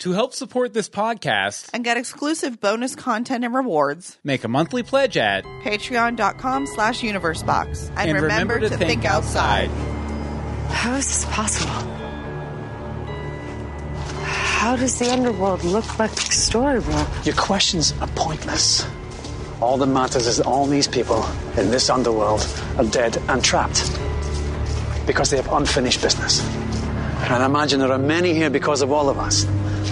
To help support this podcast, and get exclusive bonus content and rewards. make a monthly pledge at Patreon.com slash universebox. And, and remember, to, think, outside. How is this possible? How does the underworld look like Storybrooke? Your questions are pointless. All that matters is that all these people in this underworld are dead and trapped because they have unfinished business. And I imagine there are many here because of all of us.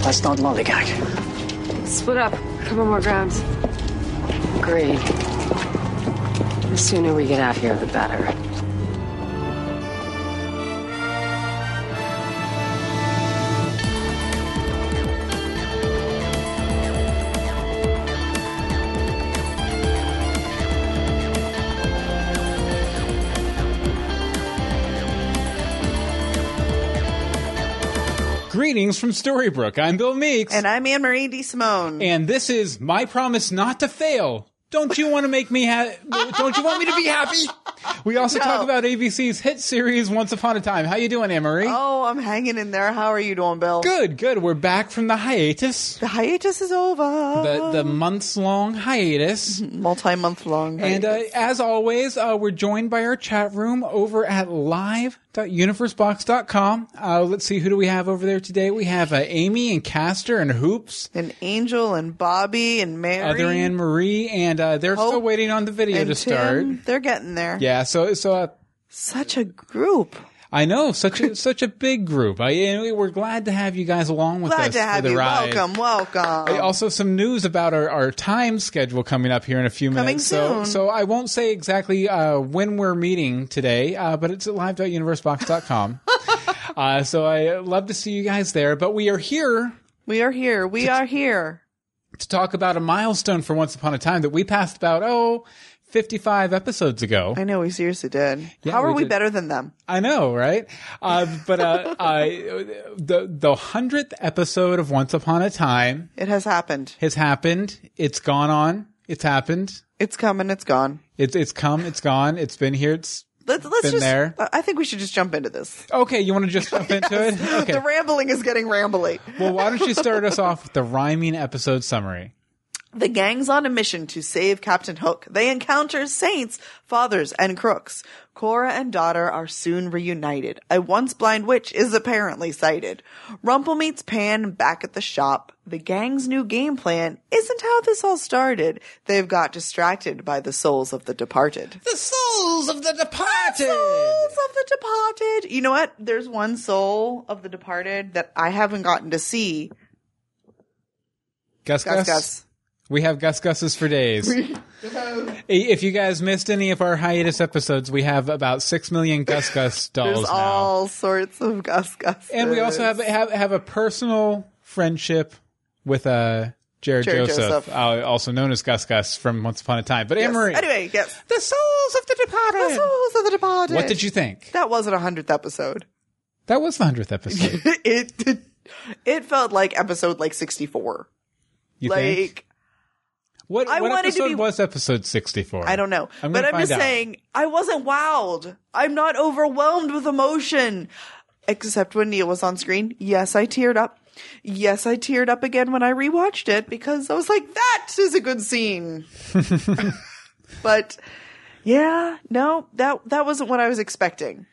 Let's not lollygag. Split up. Cover more ground. Agreed. The sooner we get out here, the better. Greetings from Storybrooke. I'm Bill Meeks. And I'm Anne Marie DeSimone. and this is my promise not to fail. Don't you want to make me ha- Don't you want me to be happy? We also No. talk about ABC's hit series Once Upon a Time. How you doing, Anne Marie? Oh, I'm hanging in there. How are you doing, Bill? Good, good. We're back from the hiatus, The hiatus is over. the the months long hiatus. multi-month long. And uh, as always, uh, we're joined by our chat room over at live.universebox.com. Uh, let's see, who do we have over there today? We have uh, Amy and Castor and Hoops, and Angel and Bobby and Mary. other Anne Marie, and uh, they're still waiting on the video to start. They're getting there. Yeah, so so uh, Such a group. I know such a such a big group. I and we're glad to have you guys along with us Glad to for have the you. ride. Welcome, welcome. Also, some news about our, our time schedule coming up here in a few Coming minutes. So, soon. so I won't say exactly uh, when we're meeting today, uh, but it's at live.universebox.com. uh, so I love to see you guys there. But we are here we are here. We are here. to talk about a milestone for Once Upon a Time that we passed about, oh, 55 episodes ago. I know we seriously did. Yeah, How are we we did. better than them? I know, right? Uh, but uh, I, the the hundredth episode of Once Upon a Time It has happened. has happened. It's gone on. It's happened. It's come and It's gone. It's it's come. It's gone. It's been here. It's Let's let's Been just. there. I think we should just jump into this. okay. You want to just jump into it? Okay. The rambling is getting rambly. Well, why don't you start us off with the rhyming episode summary? The gang's on a mission to save Captain Hook. They encounter saints, fathers, and crooks. Cora and daughter are soon reunited. A once blind witch is apparently sighted. Rumple meets Pan back at the shop. The gang's new game plan isn't how this all started. They've got distracted by the souls of the departed. The souls of the departed. Souls of the departed. You know what? There's one soul of the departed that I haven't gotten to see. Gus Gus Gus. Gus. We have Gus Gus's for days. if you guys missed any of our hiatus episodes, we have about six million Gus Gus dolls There's now. all sorts of Gus Gus. and we also have have have a personal friendship with uh Jared, Jared Joseph, Joseph. Uh, also known as Gus Gus from Once Upon a Time. But Anne Marie, Anyway, yes. the souls of the departed. The souls of the departed. What did you think? That wasn't a hundredth episode. That was the hundredth episode. it, it it felt like episode like sixty four. You Like think? What, I what wanted to episode be- was episode sixty four? I don't know, I'm but I'm just out. saying I wasn't wowed. I'm not overwhelmed with emotion, except when Neil was on screen. Yes, I teared up. Yes, I teared up again when I rewatched it because I was like, that is a good scene. but yeah, no, that that wasn't what I was expecting.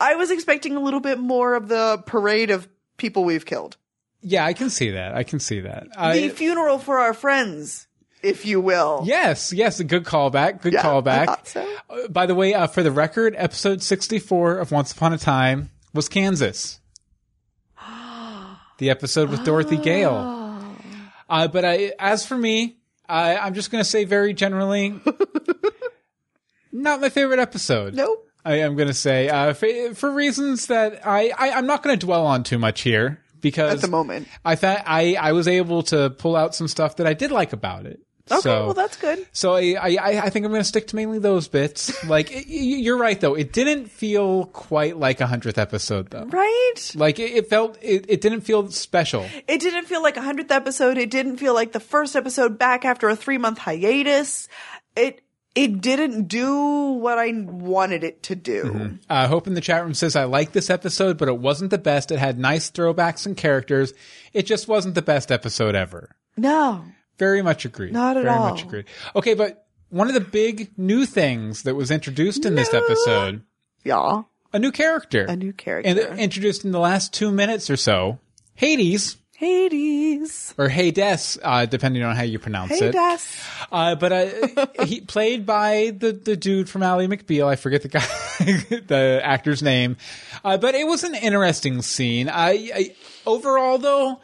I was expecting a little bit more of the parade of people we've killed. Yeah, I can see that. I can see that. The I, funeral for our friends, if you will. yes, yes, a good callback. Good Yeah, callback. so. Uh, by the way, uh, for the record, episode 64 of Once Upon a Time was Kansas. the episode with Dorothy Gale. Uh, but I, as for me, I, I'm just going to say very generally, not my favorite episode. Nope. I am going to say uh, for, for reasons that I, I I'm not going to dwell on too much here because At the moment. I thought I I was able to pull out some stuff that I did like about it. Okay, so, well that's good. so I, I I think I'm going to stick to mainly those bits. Like y- you're right though, it didn't feel quite like a hundredth episode though. Right? Like it, it felt it, it didn't feel special. It didn't feel like a hundredth episode. It didn't feel like the first episode back after a three month hiatus. It it didn't do what I wanted it to do. Uh, Hope in the chat room says, I like this episode, but it wasn't the best. It had nice throwbacks and characters. It just wasn't the best episode ever. No. Very much agreed. Not at Very all. Very much agreed. Okay, but one of the big new things that was introduced in this No. episode, Yeah. a new character. A new character. And introduced in the last two minutes or so. Hades, Hades. or Hades, uh, depending on how you pronounce it. Hades. Uh, but uh, he played by the the dude from Ally McBeal. I forget the guy, the actor's name. Uh, but it was an interesting scene. I, I overall though,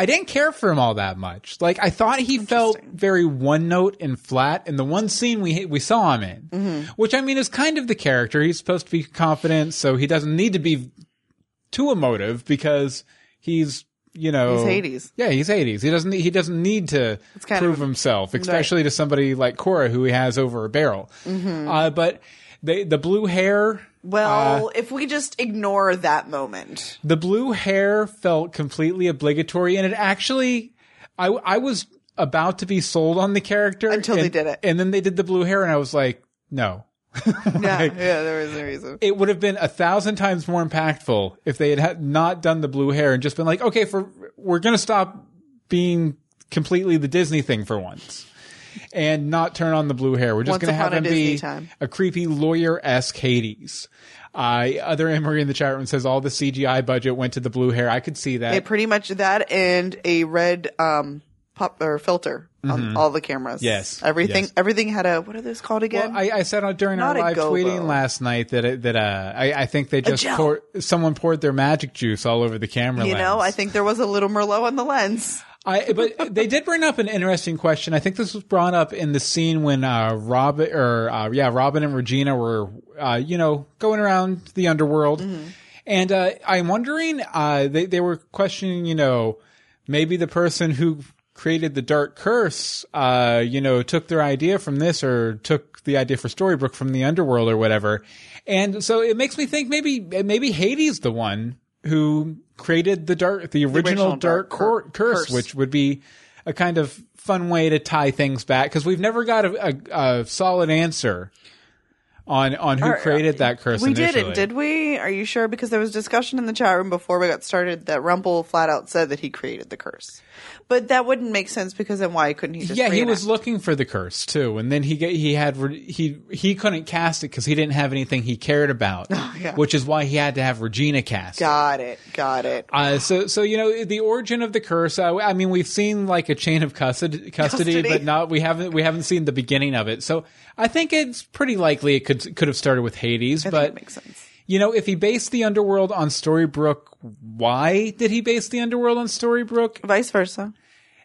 I didn't care for him all that much. Like I thought he felt very one note and flat in the one scene we we saw him in, which I mean is kind of the character. He's supposed to be confident, so he doesn't need to be too emotive because he's you know He's Hades. Yeah, he's Hades. He doesn't he doesn't need to prove of- himself, especially to somebody like Cora who he has over a barrel. Mm-hmm. Uh, but the the blue hair. Well, Uh, if we just ignore that moment. the blue hair felt completely obligatory, and it actually, I I was about to be sold on the character Until they did it. and then they did the blue hair, and I was like, no. Yeah, yeah, there was a reason. It would have been a thousand times more impactful if they had had not done the blue hair and just been like, okay, for we're gonna stop being completely the Disney thing for once. And not turn on the blue hair. We're just going to have him Disney be time. a creepy lawyer esque Hades. Uh, other Anne Marie in the chat room says all the CGI budget went to the blue hair. I could see that. It pretty much that and a red um pop or filter on all the cameras. Mm-hmm. Yes, Everything yes. everything had a what are those called again? Well, I, I said during Not our live tweeting last night that it, that uh, I, I think they just poured someone poured their magic juice all over the camera. you know. I think there was a little Merlot on the lens. I, but they did bring up an interesting question. I think this was brought up in the scene when uh, Robin or uh, yeah, Robin and Regina were uh, you know going around the underworld, and uh, I'm wondering uh, they they were questioning you know maybe the person who created the dark curse uh, you know took their idea from this or took the idea for Storybrooke from the underworld or whatever, and so it makes me think maybe maybe Hades the one who created the dark the original, original dark, dark cor- curse, curse. which would be a kind of fun way to tie things back because we've never got a, a, a solid answer on on who Or, created that curse. We initially. didn't, did we? Are you sure? Because there was discussion in the chat room before we got started that Rumple flat out said that he created the curse. But that wouldn't make sense because then why couldn't he just Yeah, he was looking for the curse too, and then he get, he had re- he he couldn't cast it because he didn't have anything he cared about, yeah. which is why he had to have Regina cast. it. Got it. Got it. Uh, so, so you know the origin of the curse. Uh, I mean, we've seen like a chain of custody, custody, Custody. but not we haven't we haven't seen the beginning of it. So, I think it's pretty likely it could could have started with Hades. I but makes sense. you know, if he based the underworld on Storybrooke, why did he base the underworld on Storybrooke? Vice versa.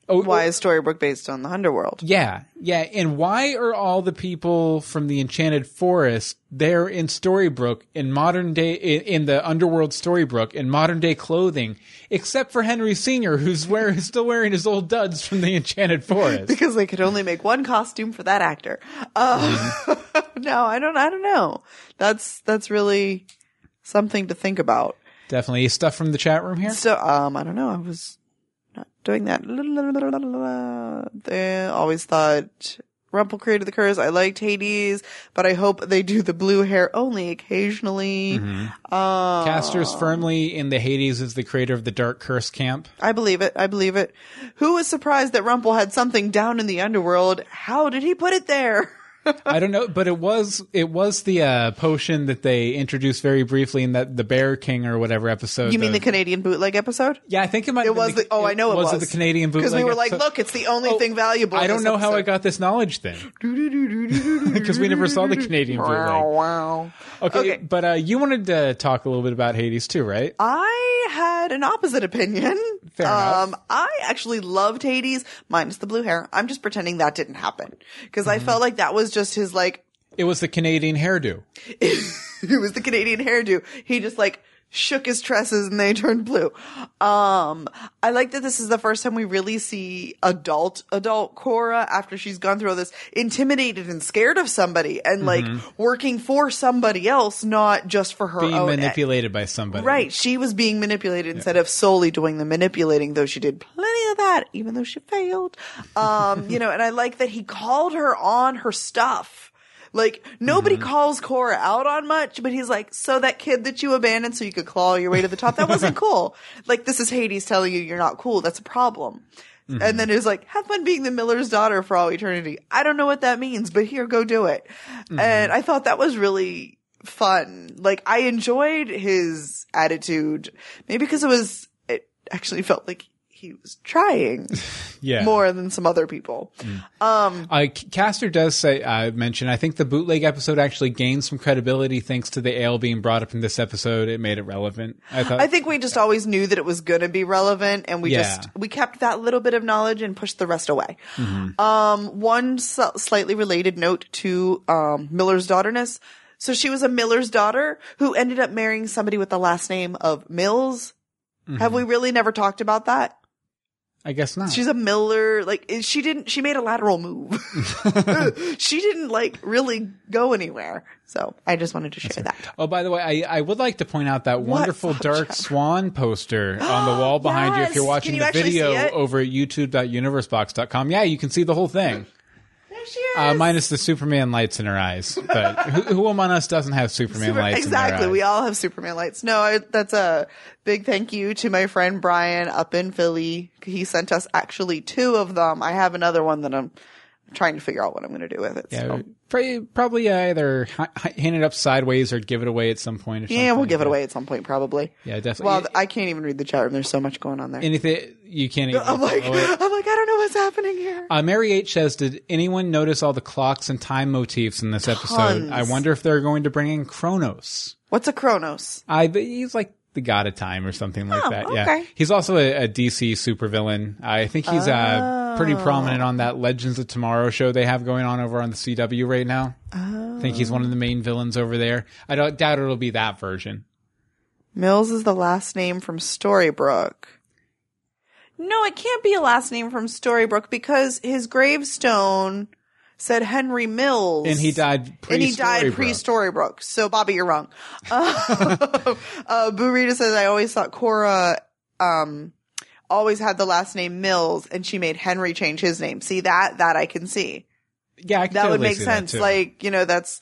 Oh, Why is Storybrooke based on the Underworld? Yeah, yeah. And why are all the people from the Enchanted Forest there in Storybrooke in modern day in, in the underworld Storybrooke in modern day clothing, except for Henry Senior, who's wearing still wearing his old duds from the Enchanted Forest? Because they could only make one costume for that actor. Uh, no, I don't. I don't know. That's that's really something to think about. Definitely stuff from the chat room here. So, um, I don't know. I was not doing that. They always thought Rumple created the curse. I liked Hades, but I hope they do the blue hair only occasionally. Uh, Caster's firmly in the Hades is the creator of the Dark Curse camp. I believe it. I believe it. Who was surprised that Rumple had something down in the underworld? How did he put it there? I don't know, but it was it was the uh, potion that they introduced very briefly in that the Bear King or whatever episode. You mean the of- Canadian bootleg episode? Yeah, I think it might. It was the. Oh, I know it was. Was it the Canadian bootleg? Because we were like, episode? look, it's the only Oh, thing valuable. I don't know how I got this knowledge then, because we never saw the Canadian bootleg. wow. Okay, Okay. but uh, you wanted to talk a little bit about Hades too, right? I had an opposite opinion. Fair enough. um, I actually loved Hades, minus the blue hair. I'm just pretending that didn't happen because Mm-hmm. I felt like that was just his like. It was the Canadian hairdo. it was the Canadian hairdo. He just like shook his tresses and they turned blue. Um, I like that this is the first time we really see adult, adult Cora after she's gone through all this, intimidated and scared of somebody and like working for somebody else, not just for her Mm-hmm. Being own. manipulated by somebody. Right. She was being manipulated instead of solely doing the manipulating, though she did plenty of that, even though she failed. Um, you know, and I like that he called her on her stuff. Like nobody mm-hmm. calls Cora out on much, but he's like, so that kid that you abandoned so you could claw your way to the top, that wasn't cool. Like this is Hades telling you you're not cool. That's a problem. And mm-hmm. then it was like, have fun being the Miller's daughter for all eternity. I don't know what that means, but here, go do it. And mm-hmm. I thought that was really fun. Like I enjoyed his attitude, maybe because it was, it actually felt like he was trying Yeah. more than some other people. Um, Uh, Caster does say, uh, mention, I think the bootleg episode actually gained some credibility thanks to the ale being brought up in this episode. It made it relevant. I thought. I think we just always knew that it was going to be relevant and we Yeah. just, we kept that little bit of knowledge and pushed the rest away. Mm-hmm. Um, one s- slightly related note to, um, Miller's daughterness. So she was a Miller's daughter who ended up marrying somebody with the last name of Mills. Mm-hmm. Have we really never talked about that? I guess not. She's a Miller. Like she didn't. She made a lateral move. she didn't like really go anywhere. So I just wanted to share that. Oh, by the way, I, I would like to point out that wonderful Oh, Dark. Swan poster on the wall behind you. If you're watching you the video over at youtube.universebox.com, yeah, you can see the whole thing. She is. Uh, minus the Superman lights in her eyes. But who, who among us doesn't have Superman Super- lights exactly. We all have Superman lights. No, I, that's a big thank you to my friend Brian up in Philly. He sent us actually two of them. I have another one that I'm trying to figure out what I'm going to do with it. Yeah, so. probably, probably either hand it up sideways or give it away at some point. Or Yeah, we'll give it away at some point, probably. Yeah, definitely. Well, I can't even read the chat room. There's so much going on there. Anything you can't even. I'm like, I'm like, I don't know what's happening here. Uh, Mary H says, "Did anyone notice all the clocks and time motifs in this episode? I wonder if they're going to bring in Kronos. What's a Kronos? I he's like the god of time or something like Oh, that. Yeah, he's also a, a DC supervillain. I think he's uh, pretty prominent on that Legends of Tomorrow show they have going on over on the CW right now. I think he's one of the main villains over there. I don't doubt it'll be that version. Mills is the last name from Storybrooke. No, it can't be a last name from Storybrooke because his gravestone said Henry Mills. And he died pre and he died pre Storybrooke. So, Bobby, you're wrong. Uh, uh, Burrito says, I always thought Cora, um, always had the last name Mills and she made Henry change his name. See that? That I can see. Yeah, I can That would make sense. like, you know, that's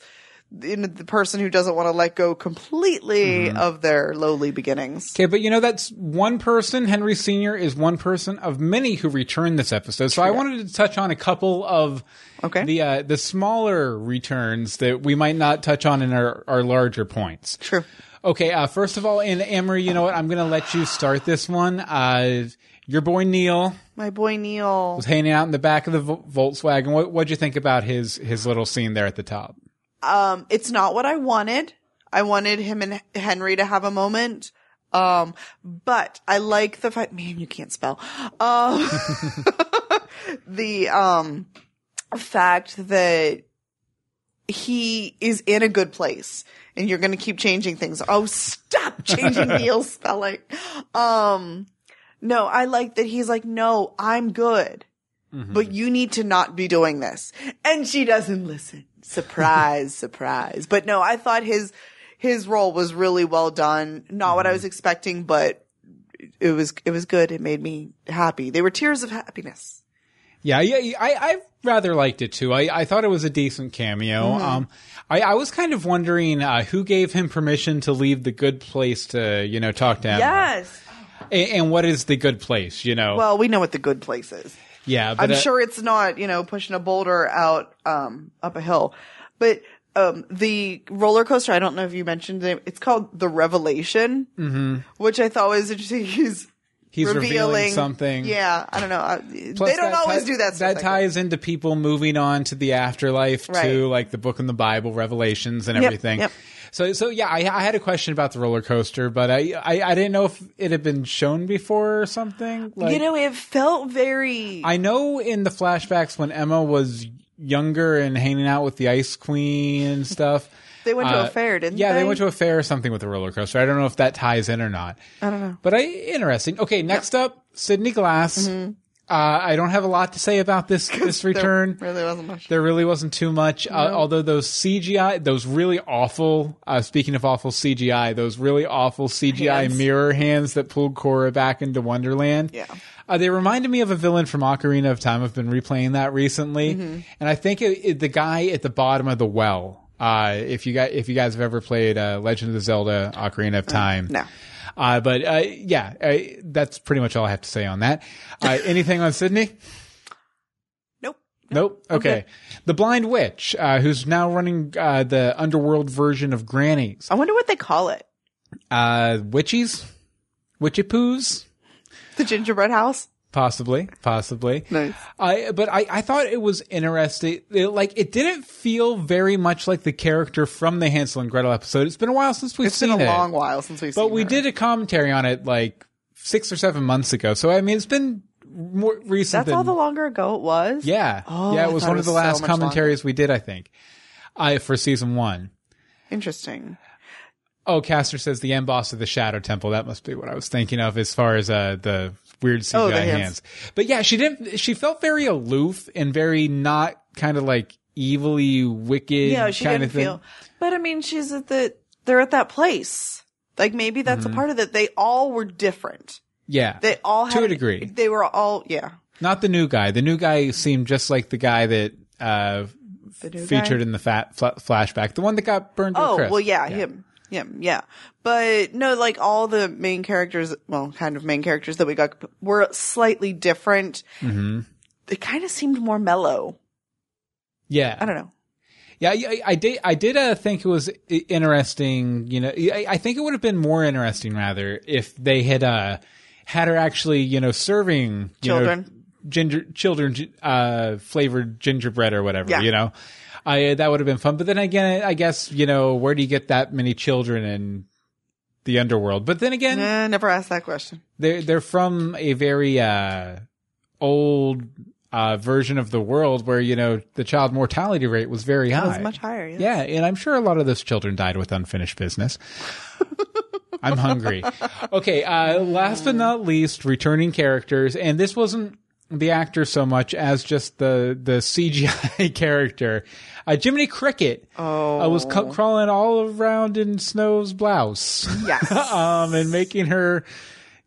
you know, the person who doesn't want to let go completely Mm-hmm. of their lowly beginnings. Okay, but you know that's one person. Henry Senior is one person of many who returned this episode. So I wanted to touch on a couple of Okay. the uh, the smaller returns that we might not touch on in our, our larger points. True. Okay, uh, first of all, and Anne Marie, you know what? I'm going to let you start this one. Uh, your boy Neil My boy Neil. was hanging out in the back of the Volkswagen. What what'd you think about his his little scene there at the top? Um, it's not what I wanted. I wanted him and Henry to have a moment. Um, but I like the fact, man, you can't spell. Um, the, um, fact that he is in a good place and you're going to keep changing things. Oh, stop changing Neil's spelling. Um, no, I like that he's like, no, I'm good, but you need to not be doing this. And she doesn't listen. Surprise, surprise. But no, I thought his, his role was really well done. Not what I was expecting, but it was, it was good. It made me happy. They were tears of happiness. Yeah, yeah, I, I rather liked it too. I, I thought it was a decent cameo. Mm-hmm. Um, I, I was kind of wondering uh, who gave him permission to leave the good place to, you know, talk to him. Yes. And, and what is the good place? You know, Well, we know what the good place is. Yeah, but I'm uh, sure it's not, you know, pushing a boulder out um up a hill. But um the roller coaster, I don't know if you mentioned it, it's called the Revelation, mm-hmm. which I thought was interesting. He's he's revealing, revealing, something. Yeah, I don't know. I, they don't always ti- do that. Stuff That ties into people moving on to the afterlife Right. too, like the book in the Bible, Revelations, and Yep, everything. yep. So, so yeah, I, I had a question about the roller coaster, but I, I, I didn't know if it had been shown before or something. Like, you know, it felt very. I know in the flashbacks when Emma was younger and hanging out with the Ice Queen and stuff. they went to uh, a fair, didn't yeah, they? Yeah, they went to a fair or something with the roller coaster. I don't know if that ties in or not. I don't know. But I interesting. Okay, next up, Sydney Glass. Mm-hmm. Uh, I don't have a lot to say about this this return. There really wasn't much. There really wasn't too much. Uh, although those CGI, those really awful, uh, speaking of awful CGI, those really awful CGI Hands. mirror hands that pulled Cora back into Wonderland. Yeah. Uh, they reminded me of a villain from Ocarina of Time. I've been replaying that recently. And I think it, it, the guy at the bottom of the well, uh, if you guys, if you guys have ever played, uh, Legend of Zelda Ocarina of Time. no. Uh, but, uh, yeah, uh, that's pretty much all I have to say on that. Uh, anything on Sydney? Nope. Nope. Okay. The Blind Witch, uh, who's now running uh, the underworld version of Granny's. I wonder what they call it. Uh, witchies? Witchipoos? The gingerbread house. Possibly. Possibly. Nice. I, but I, I thought it was interesting. It, like, it didn't feel very much like the character from the Hansel and Gretel episode. It's been a while since we've It's seen been a it. long while since we've seen but we her. did a commentary on it like six or seven months ago. So, I mean, it's been more recent That's than, all the longer ago it was. yeah. Oh, yeah, it was one it of the was so last much commentaries we did, I think. I, for season one. Interesting. Oh, Caster says the end boss of the Shadow Temple. That must be what I was thinking of as far as uh, the weird CGI Oh, hands. hands. But yeah, she didn't. She felt very aloof and very not kind of like evilly wicked. Yeah, she kind didn't of thing. feel. But I mean, she's at the. They're at that place. Like maybe that's a part of it. They all were different. Yeah, They all To a degree. They were all yeah. not the new guy. The new guy seemed just like the guy that uh, The featured guy? in the fat fla- flashback, the one that got burned. to Oh crisp. well, yeah, him, him, yeah. yeah. But no, like all the main characters, well, kind of main characters that we got were slightly different. Mm-hmm. They kind of seemed more mellow. yeah. I don't know. Yeah, I, I did. I did uh, think it was interesting. You know, I, I think it would have been more interesting rather if they had uh, had her actually, you know, serving you know, ginger children uh, flavored gingerbread or whatever. Yeah. You know, I that would have been fun. But then again, I guess you know, where do you get that many children in the underworld? But then again, Eh, never asked that question. they're they're from a very uh, old. Uh, version of the world where you know the child mortality rate was very high. It was much higher. Yeah. Yeah, and I'm sure a lot of those children died with unfinished business. I'm hungry. Okay, uh, last but not least, returning characters, and this wasn't the actor so much as just the the CGI character. Uh, Jiminy Cricket uh, was cu- crawling all around in Snow's blouse, Yes. um, and making her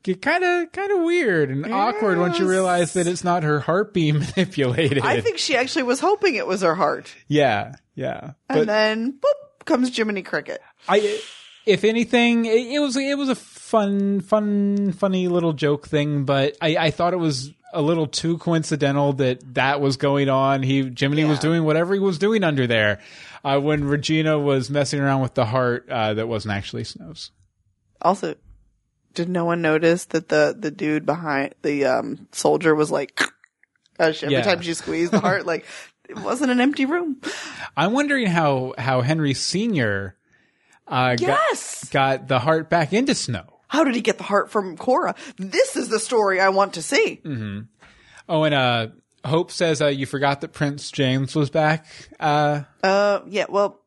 get kind of kind of weird and awkward once you realize that it's not her heart being manipulated. I think she actually was hoping it was her heart, yeah, yeah, and then boop comes Jiminy Cricket. I, if anything, it, it was it was a fun, fun, funny little joke thing, but I, I thought it was a little too coincidental that that was going on. He Jiminy was doing whatever he was doing under there uh, when Regina was messing around with the heart uh, that wasn't actually Snow's. Also, did no one notice that the the dude behind the um soldier was like every Yeah. time she squeezed the heart, like it wasn't an empty room. I'm wondering how how Henry Senior uh, Yes. got, got the heart back into Snow. How did he get the heart from Cora? This is the story I want to see. Oh, and uh, Hope says uh, you forgot that Prince James was back. Uh, Uh, yeah. Well,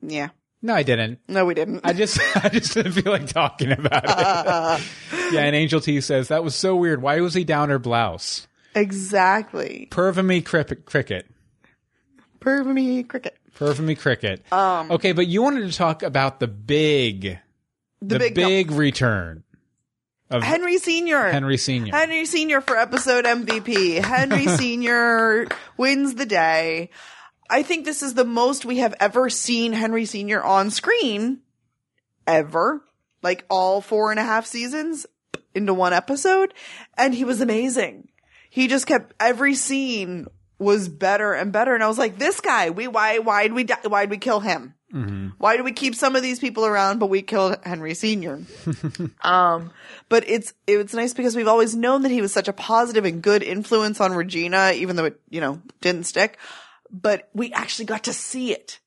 yeah. no, I didn't. No, we didn't. I just I just didn't feel like talking about it. yeah, and Angel T says that was so weird. Why was he down her blouse? exactly. Pervamy cricket, cricket, Per me, cricket. pervamy cricket. Um, okay, but you wanted to talk about the big, the, big- big, return of Henry Senior. Henry Senior. Henry Senior for episode MVP. Henry Senior wins the day. I think this is the most we have ever seen Henry Senior on screen ever. Like all four and a half seasons into one episode. And he was amazing. He just kept every scene was better and better. And I was like, this guy, we, why, why'd we, die, why'd we kill him? Why do we keep some of these people around, but we killed Henry Senior? um, but it's it's nice because we've always known that he was such a positive and good influence on Regina, even though it you know didn't stick. But we actually got to see it.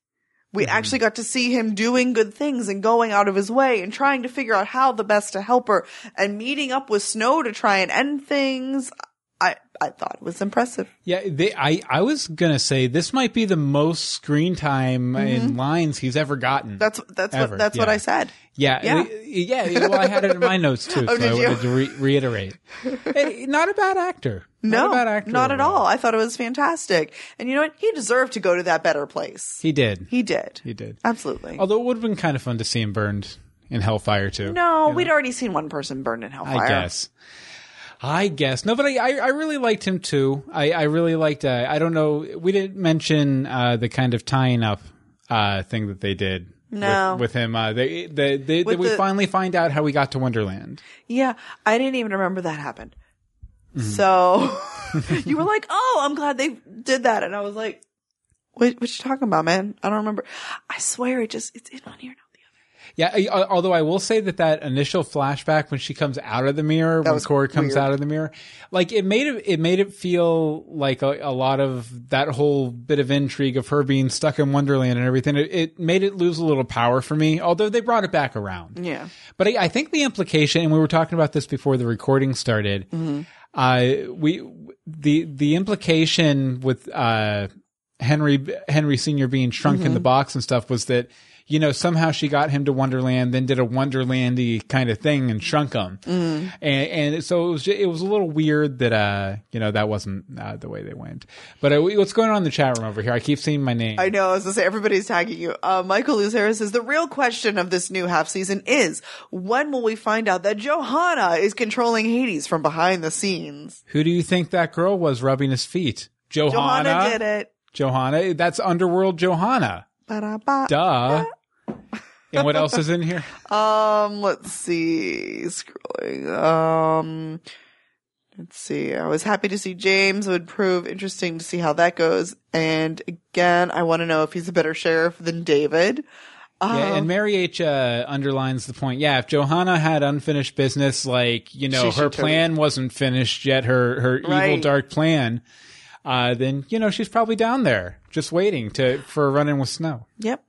We actually got to see him doing good things and going out of his way and trying to figure out how the best to help her and meeting up with Snow to try and end things. I thought it was impressive. Yeah, they, I I was gonna say this might be the most screen time in lines he's ever gotten. Mm-hmm. That's that's Ever, what that's what. I said. yeah, yeah. yeah. Well, I had it in my notes too, Oh, so I you? wanted to re- reiterate. Eh, not a bad actor. No, not actor. not at all. I thought it was fantastic. And you know what? He deserved to go to that better place. He did. He did. He did. Absolutely. Although it would have been kind of fun to see him burned in Hellfire too. no, we'd already seen one person burned in Hellfire. I guess. I guess. No, but I, I, I really liked him too. I, I really liked, uh, I don't know, we didn't mention, uh, the kind of tying up, uh, thing that they did. No. With, with him, uh, they, they, they, With we the- finally find out how we got to Wonderland. Yeah, I didn't even remember that happened. Mm-hmm. So you were like, "Oh, I'm glad they did that," and I was like, "What? What you talking about, man? I don't remember." I swear, it just it's in not the other. Yeah, I- I- although I will say that that initial flashback when she comes out of the mirror, when was Cora comes weird. out of the mirror, like it made it it made it feel like a, a lot of that whole bit of intrigue of her being stuck in Wonderland and everything. It, it made it lose a little power for me. Although they brought it back around. Yeah, But I, I think the implication, and we were talking about this before the recording started. Uh, we the the implication with uh, Henry Henry Senior being shrunk in the box and stuff was that you know somehow she got him to Wonderland, then did a Wonderlandy kind of thing and shrunk him, and and so it was ju- it was a little weird that uh you know that wasn't uh, the way they went. But uh, what's going on in the chat room over here? I keep seeing my name. I know. I was gonna say everybody's tagging you. Uh, Michael Lucero says the real question of this new half season is when will we find out that Johanna is controlling Hades from behind the scenes? Who do you think that girl was rubbing his feet? Johanna. Johanna did it. Johanna. That's Underworld Johanna. Ba-da-ba. Duh. And what else is in here? Um, let's see. Scrolling. Um, let's see. I was happy to see James. It would prove interesting to see how that goes. And again, I want to know if he's a better sheriff than David. yeah, Um, and Mary H uh, underlines the point. Yeah, if Johanna had unfinished business, like you know, her totally- plan wasn't finished yet, her her evil dark plan, uh, then you know she's probably down there just waiting to for a run in with snow. Yep.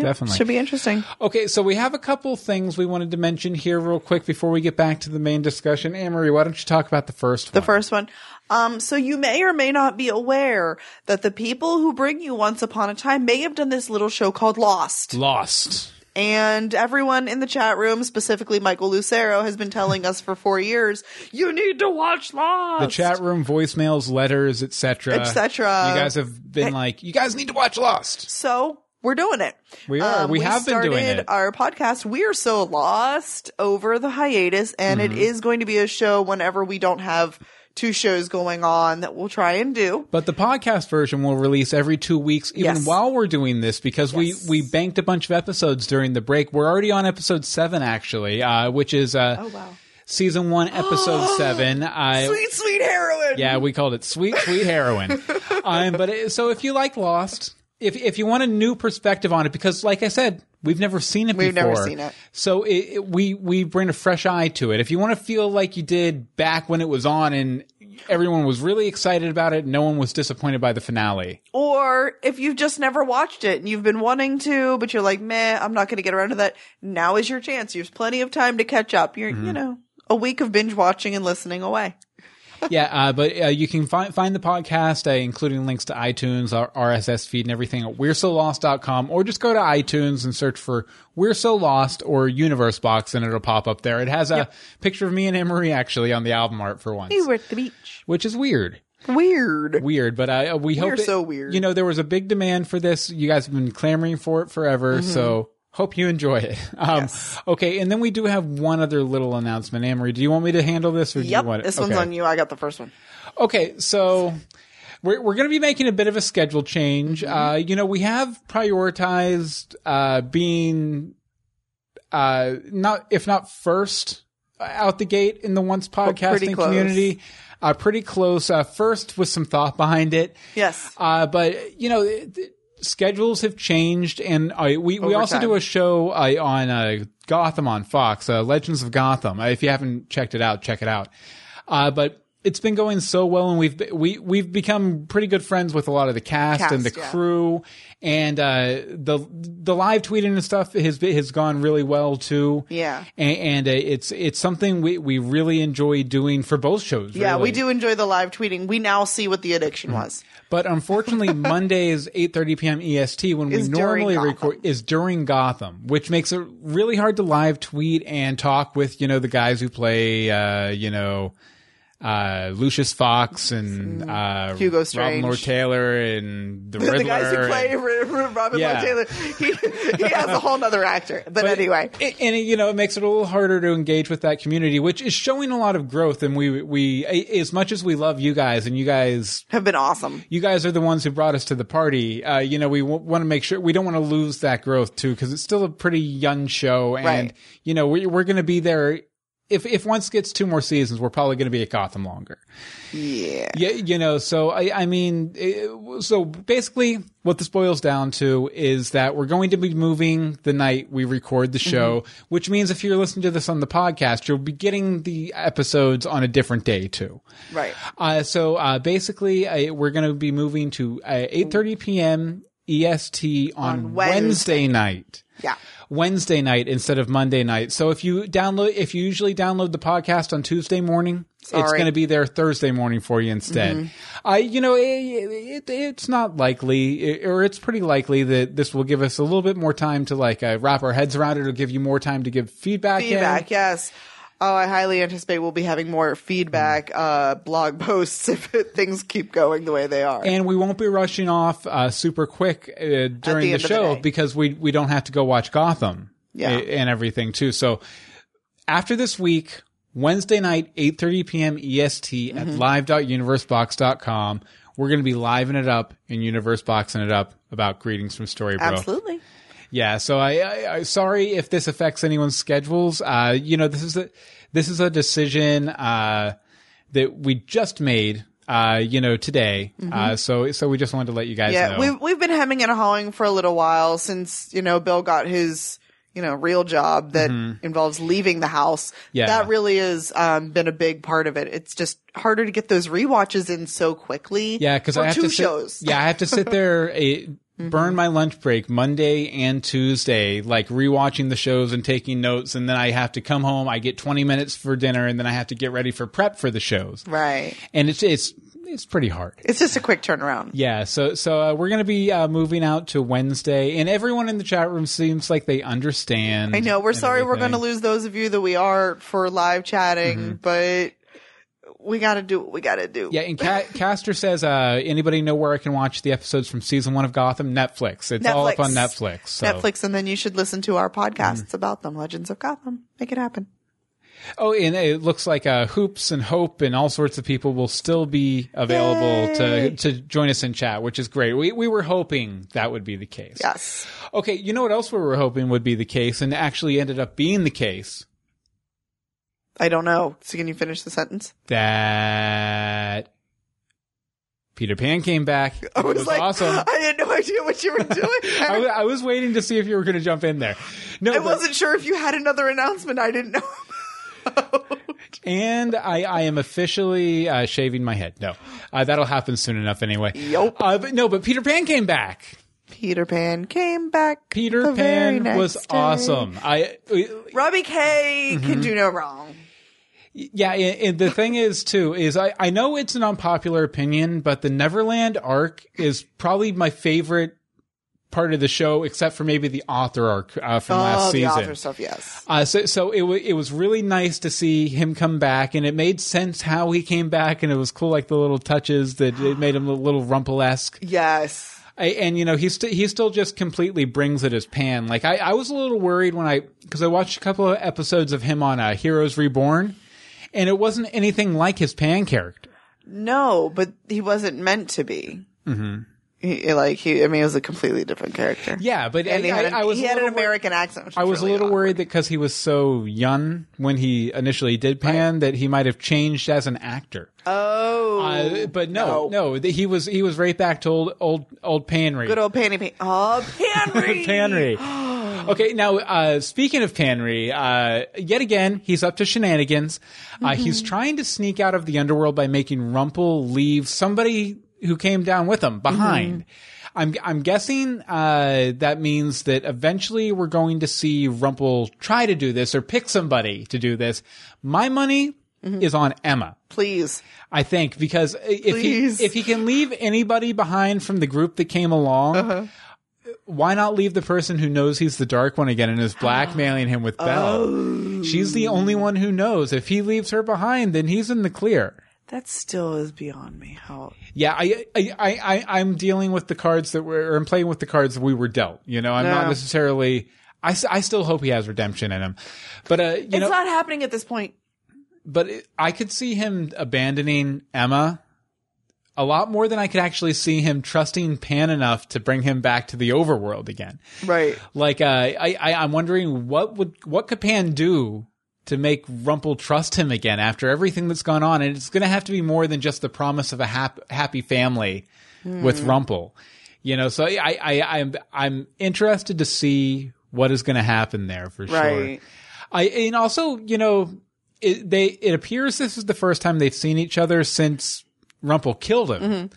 Yep. Definitely. Should be interesting. Okay, so we have a couple things we wanted to mention here real quick before we get back to the main discussion. Anne Marie, why don't you talk about the first one? The first one. Um, so you may or may not be aware that the people who bring you Once Upon a Time may have done this little show called Lost. Lost. And everyone in the chat room, specifically Michael Lucero, has been telling us for four years, you need to watch Lost. the chat room voicemails letters etc etc. you guys have been like you guys need to watch lost So we're doing it. Um, We are. We have been doing started it. Our podcast, We Are So Lost over the hiatus, and Mm-hmm. it is going to be a show whenever we don't have two shows going on that we'll try and do. but the podcast version will release every two weeks even Yes. while we're doing this because Yes. we we banked a bunch of episodes during the break we're already on episode seven actually uh which is uh Oh wow. season one episode seven I Sweet, sweet heroin. Yeah, we called it sweet, sweet heroin. um, but it, so if you like Lost, if if you want a new perspective on it, because like I said, we've never seen it We've before. never seen it. So it, it- we we bring a fresh eye to it. If you want to feel like you did back when it was on and everyone was really excited about it, no one was disappointed by the finale. Or if you've just never watched it and you've been wanting to, but you're like, meh, I'm not going to get around to that. Now is your chance. There's plenty of time to catch up. You're, Mm-hmm. you know, a week of binge watching and listening away. Yeah, uh, but uh, you can find find the podcast, uh, including links to iTunes, our RSS feed, and everything at we're so lost.com, or just go to iTunes and search for We're So Lost or Universe Box, and it'll pop up there. It has a picture of me and Anne Marie actually on the album art for once, We were at the beach. which is weird. Weird. Weird, but uh, we hope We're it- so weird. You know, there was a big demand for this. You guys have been clamoring for it forever, Mm-hmm. so hope you enjoy it. Um, Okay, and then we do have one other little announcement. Anne Marie, do you want me to handle this, or do Yep. you want to? This one's okay. on you. I got the first one. Okay, so we're we're going to be making a bit of a schedule change. Mm-hmm. Uh, you know, we have prioritized uh, being uh, not if not first out the gate in the once podcasting community. Uh, pretty close. Uh, first with some thought behind it. Yes. Uh, but you know, it- it- schedules have changed, and uh, we we also time. do a show uh, on uh, Gotham on Fox, uh, Legends of Gotham. Uh, if you haven't checked it out, check it out. Uh, but it's been going so well, and we've be- we we've become pretty good friends with a lot of the cast, Cast, and the yeah. crew, and uh, the the live tweeting and stuff has has gone really well too. Yeah. and, and uh, it's it's something we we really enjoy doing for both shows. Yeah, we do enjoy the live tweeting. We now see what the addiction was. But unfortunately, Monday is 8.30 p.m. EST, when Is we normally record, is during Gotham, which makes it really hard to live tweet and talk with, you know, the guys who play, uh, you know, uh, Lucius Fox and, uh, Hugo Robin Strange. Lord Taylor and the Riddler. the guys who and- play R- Robin Yeah. Lord Taylor, he, he has a whole nother actor. But, anyway, it, and it, you know, it makes it a little harder to engage with that community, which is showing a lot of growth. And we, we, as much as we love you guys and you guys have been awesome. you guys are the ones who brought us to the party. Uh, you know, we w- want to make sure we don't want to lose that growth too, because it's still a pretty young show, and Right. you know, we, we're going to be there. If if once gets two more seasons, we're probably going to be at Gotham longer. Yeah. Yeah, you know, so I, I mean, it, so basically, what this boils down to is that we're going to be moving the night we record the show, which means if you're listening to this on the podcast, you'll be getting the episodes on a different day too. Right. Uh, so uh, basically, uh, we're going to be moving to uh, 8:30 p.m. EST on, On Wednesday. Wednesday. night. Yeah. Wednesday night instead of Monday night. So if you download, if you usually download the podcast on Tuesday morning, it's going to be there Thursday morning for you instead. I, you know, it, it, it's not likely, or it's pretty likely that this will give us a little bit more time to like uh, wrap our heads around it. It'll give you more time to give feedback. in. Feedback, yes. Oh, I highly anticipate we'll be having more feedback uh, blog posts if things keep going the way they are. and we won't be rushing off uh, super quick uh, during the the, of the show because we we don't have to go watch Gotham Yeah. and everything too. So after this week, Wednesday night, eight thirty p.m. EST at Mm-hmm. live.universebox.com, we're going to be living it up and universe boxing it up about greetings from Storybrooke. Absolutely. Yeah, so I, I, I sorry if this affects anyone's schedules. Uh, you know, this is a this is a decision uh, that we just made. Uh, you know, today. Uh, so so we just wanted to let you guys Mm-hmm. Yeah, know. we've we've been hemming and hawing for a little while since you know Bill got his you know real job that involves leaving the house. Mm-hmm. Yeah. that really has um, been a big part of it. It's just harder to get those rewatches in so quickly. yeah, because I have two to sit, shows. Yeah, I have to sit there. A, Burn my lunch break Monday and Tuesday, like rewatching the shows and taking notes, and then I have to come home. I get twenty minutes for dinner, and then I have to get ready for prep for the shows, right. and it's it's it's pretty hard. It's just a quick turnaround. Yeah, so so uh, we're gonna be uh, moving out to Wednesday, and everyone in the chat room seems like they understand. I know we're sorry we're going to lose those of you that we are for live chatting, Mm-hmm. but we got to do what we got to do. Yeah, and Ca- Caster says, uh, anybody know where I can watch the episodes from season one of Gotham? Netflix. It's all up on Netflix. So. Netflix, and then you should listen to our podcasts Mm-hmm. about them. Legends of Gotham. Make it happen. Oh, and it looks like uh, Hoops and Hope and all sorts of people will still be available to to join us in chat, which is great. We we were hoping that would be the case. Yes. Okay, you know what else we were hoping would be the case, and actually ended up being the case. I don't know. So can you finish the sentence? that Peter Pan came back. I It was, was like, awesome. I had no idea what you were doing. I, wa- I was waiting to see if you were going to jump in there. No, I but- wasn't sure if you had another announcement I didn't know. about. and I, I am officially uh, shaving my head. No, uh, that'll happen soon enough anyway. Yup. Uh, but no, but Peter Pan came back. Peter Pan came back. Peter Pan was day. awesome. I Robbie Kay Mm-hmm. can do no wrong. Yeah, and, the thing is too is I I know it's an unpopular opinion, but the Neverland arc is probably my favorite part of the show, except for maybe the author arc uh, from last oh, the season. author stuff, yes. Uh, so, so it, w- it was really nice to see him come back, and it made sense how he came back, and it was cool, like the little touches that it made him a little rumple esque. Yes. And you know, he st- he still just completely brings it as Pan. Like I, I was a little worried when I because I watched a couple of episodes of him on uh, Heroes Reborn, and it wasn't anything like his Pan character. No, but he wasn't meant to be. Mm-hmm. He, like he, I mean, it was a completely different character. Yeah, but and he I, had, an, I was he had an American accent. which I was really a little awkward. worried that because he was so young when he initially did Pan, that he might have changed as an actor. Oh, Uh, but no, no, th- he was he was right back to old old old Panry. good old Panny Pan. Oh, Panry. Panry. Okay, now uh, speaking of Panry, uh, yet again he's up to shenanigans. Uh, He's trying to sneak out of the underworld by making Rumple leave somebody who came down with him behind. I'm I'm guessing uh, that means that eventually we're going to see Rumple try to do this or pick somebody to do this. My money is on Emma. Please. I think because if Please. he if he can leave anybody behind from the group that came along, Uh-huh. Why not leave the person who knows he's the dark one again and is blackmailing him with Belle? Oh. She's the only one who knows. If he leaves her behind, then he's in the clear. That still is beyond me. How Yeah, I, I, I, I I'm dealing with the cards that were, or I'm playing with the cards that we were dealt. You know, I'm not necessarily. I, I still hope he has redemption in him, but uh, you it's know, not happening at this point. but it, I could see him abandoning Emma a lot more than I could actually see him trusting Pan enough to bring him back to the overworld again. Right. Like, uh, I, I, I'm wondering what would, what could Pan do to make Rumple trust him again after everything that's gone on? And it's going to have to be more than just the promise of a hap- happy family with Rumple, you know? So I, I, I'm, I'm interested to see what is going to happen there for sure. I and also, you know, it, they it appears this is the first time they've seen each other since Rumple killed him.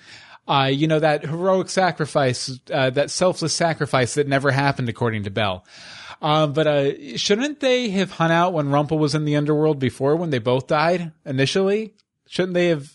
Uh, you know that heroic sacrifice, uh, that selfless sacrifice that never happened, according to Belle. Um, but uh, shouldn't they have hung out when Rumple was in the underworld before, when they both died initially? Shouldn't they have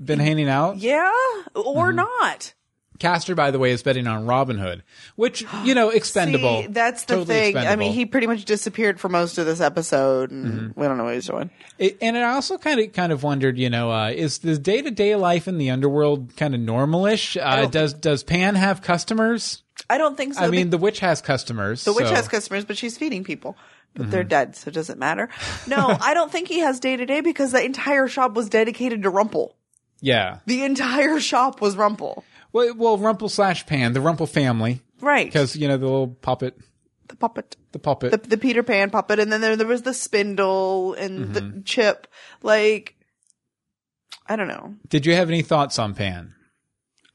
been hanging out? Yeah, or Mm-hmm. not. Caster, by the way, is betting on Robin Hood, which you know, expendable. See, that's the Totally thing. I mean, he pretty much disappeared for most of this episode, and Mm-hmm. we don't know what he's doing. It, and I also kind of kind of wondered, you know, uh, is the day to day life in the underworld kind of normalish? Uh, does does Pan have customers? I don't think so. I mean, the witch has customers. the witch so- has customers, but she's feeding people. But Mm-hmm. they're dead, so it doesn't matter. No, I don't think he has day to day because the entire shop was dedicated to Rumple. yeah. The entire shop was Rumple. Well, well, Rumple slash Pan, the Rumple family, Right. because you know the little puppet, the puppet. the puppet. the, the Peter Pan puppet, and then there, there was the spindle and Mm-hmm. the chip. Like, I don't know. Did you have any thoughts on Pan?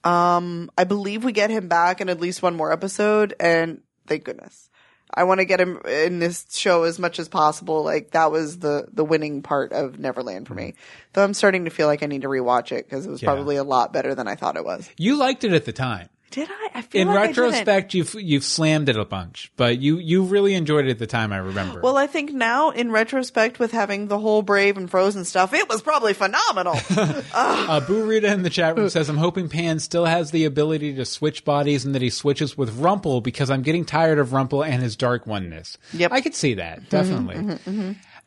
Um, I believe we get him back in at least one more episode, and thank goodness. I want to get him in this show as much as possible. Like that was the the winning part of Neverland for me. Mm-hmm. Though I'm starting to feel like I need to rewatch it because it was Yeah. probably a lot better than I thought it was. You liked it at the time. Did I? I feel In like I didn't. In retrospect, you've you've slammed it a bunch, but you you really enjoyed it at the time. I remember. Well, I think now, in retrospect, with having the whole Brave and Frozen stuff, it was probably phenomenal. Uh, Burrito in the chat room says, I'm hoping Pan still has the ability to switch bodies and that he switches with Rumple because I'm getting tired of Rumple and his dark oneness. Yep. I could see that, definitely.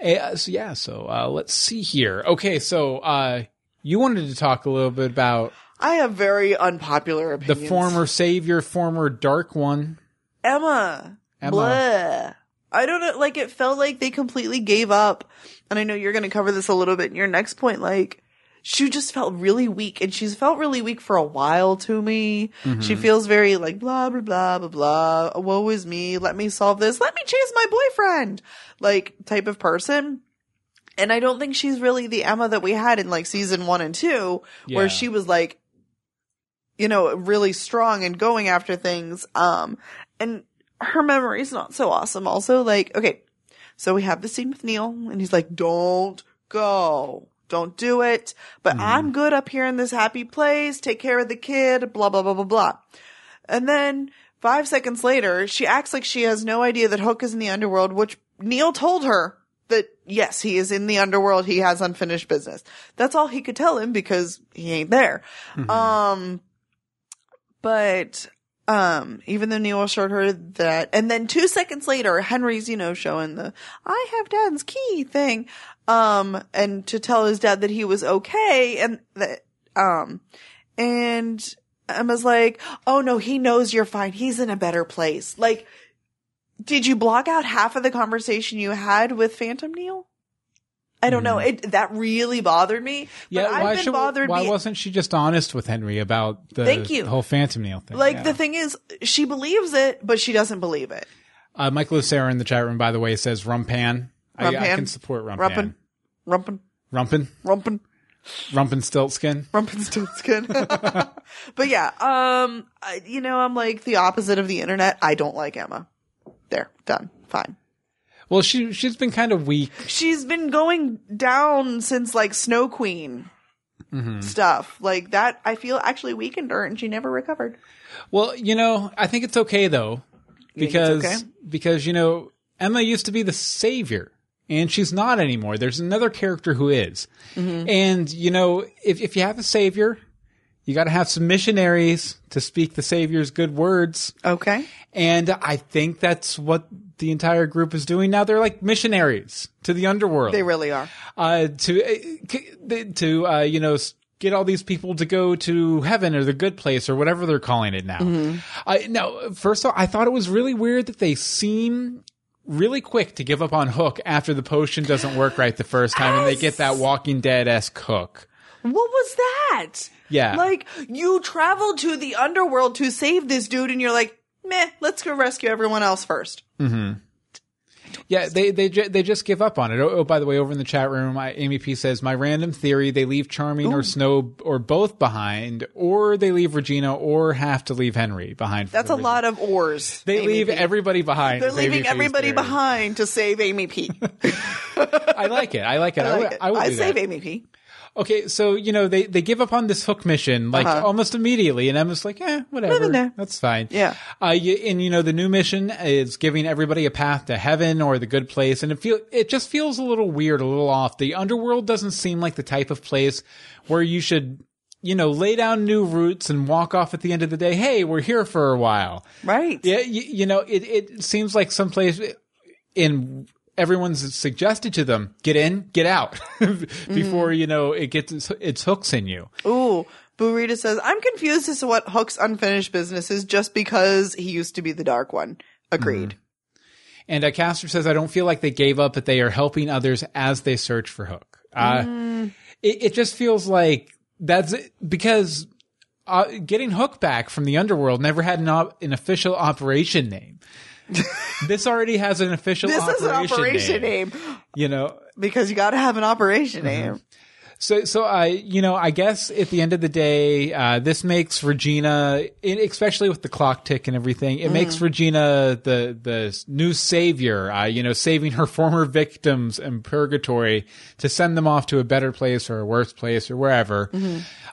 Uh, so yeah, so uh, let's see here. Okay, so uh, you wanted to talk a little bit about I have very unpopular opinions. the former savior, former dark one. Emma. Emma. Blah. I don't know. Like, it felt like they completely gave up. And I know you're going to cover this a little bit in your next point. Like, she just felt really weak. And she's felt really weak for a while to me. She mm-hmm. feels very like, blah, blah, blah, blah, blah. Woe is me. Let me solve this. Let me chase my boyfriend. Like, type of person. And I don't think she's really the Emma that we had in like season one and two, Yeah. where she was like, you know, really strong and going after things. Um, and her memory's not so awesome. Also, like, okay, so we have the scene with Neal and he's like, don't go. Don't do it. But I'm good up here in this happy place. Take care of the kid. Blah, blah, blah, blah, blah. And then five seconds later, she acts like she has no idea that Hook is in the underworld, which Neal told her that yes, he is in the underworld. He has unfinished business. That's all he could tell him because he ain't there. Um, but, um, even though Neal assured her that, and then two seconds later, Henry's, you know, showing the, I have dad's key thing, um, and to tell his dad that he was okay and that, um, and Emma's like, oh no, he knows you're fine. He's in a better place. Like, did you block out half of the conversation you had with Phantom Neal? I don't know. It that really bothered me. Yeah, but why, I've been should- bothered. why be- wasn't she just honest with Henry about the, Thank you. the whole Phantom Neal thing? like Yeah. the thing is, she believes it, but she doesn't believe it. Uh, Michael Lucera in the chat room, by the way, says Rumpan. I, I Rumpan. can support Rumpan. Rumpin, rumpin, Rumpin? rumpin, Rumpenstiltskin? But yeah, um, I, you know, I'm like the opposite of the internet. I don't like Emma. There, done, fine. Well, she she's been kind of weak. She's been going down since like Snow Queen Mm-hmm. stuff like that. I feel actually weakened her, and she never recovered. Well, you know, I think it's okay though, because okay? because you know Emma used to be the savior, and she's not anymore. There's another character who is. Mm-hmm. and you know, if if you have a savior, you got to have some missionaries to speak the savior's good words, Okay, and I think that's what the entire group is doing now. They're like missionaries to the underworld. they really are. uh, to uh, to uh, you know get all these people to go to heaven or the good place or whatever they're calling it now. I now first of all, I thought it was really weird that they seem really quick to give up on Hook after the potion doesn't work right the first time, and they get that Walking Dead esque Hook. What was that? Yeah. Like, you traveled to the underworld to save this dude, and you're like, meh, let's go rescue everyone else first. Mm-hmm. Yeah, they they ju- they just give up on it. Oh, oh, by the way, over in the chat room, I, Amy P says my random theory: they leave Charming or Snow or both behind, or they leave Regina or have to leave Henry behind. That's a lot of oars. They Amy leave P. everybody behind. They're Amy leaving P's everybody theory. behind to save Amy P. I like it. I like it. I, I would- like it. I would I save that. Amy P. Okay, so you know they they give up on this hook mission like Uh-huh. almost immediately, and Emma's like, eh, whatever, that's fine. Yeah. Uh, you, and you know the new mission is giving everybody a path to heaven or the good place, and it feel it just feels a little weird, a little off. The underworld doesn't seem like the type of place where you should. You know, lay down new roots and walk off at the end of the day. Hey, we're here for a while. Right. Yeah, you, you know, it, it seems like someplace in everyone's suggested to them, get in, get out before, you know, it gets its, its hooks in you. Ooh. Burrito says, I'm confused as to what Hook's unfinished business is just because he used to be the dark one. Agreed. And uh, Castor says, I don't feel like they gave up, but they are helping others as they search for Hook. Uh, it, it just feels like that's it, because uh, getting Hook back from the underworld never had an, op- an official operation name. this already has an official This operation, is an operation name. name. You know, because you got to have an operation Mm-hmm. name. So, so I, you know, I guess at the end of the day, uh, this makes Regina, in- especially with the clock tick and everything, it makes Regina the the new savior. Uh, you know, saving her former victims in purgatory to send them off to a better place or a worse place or wherever.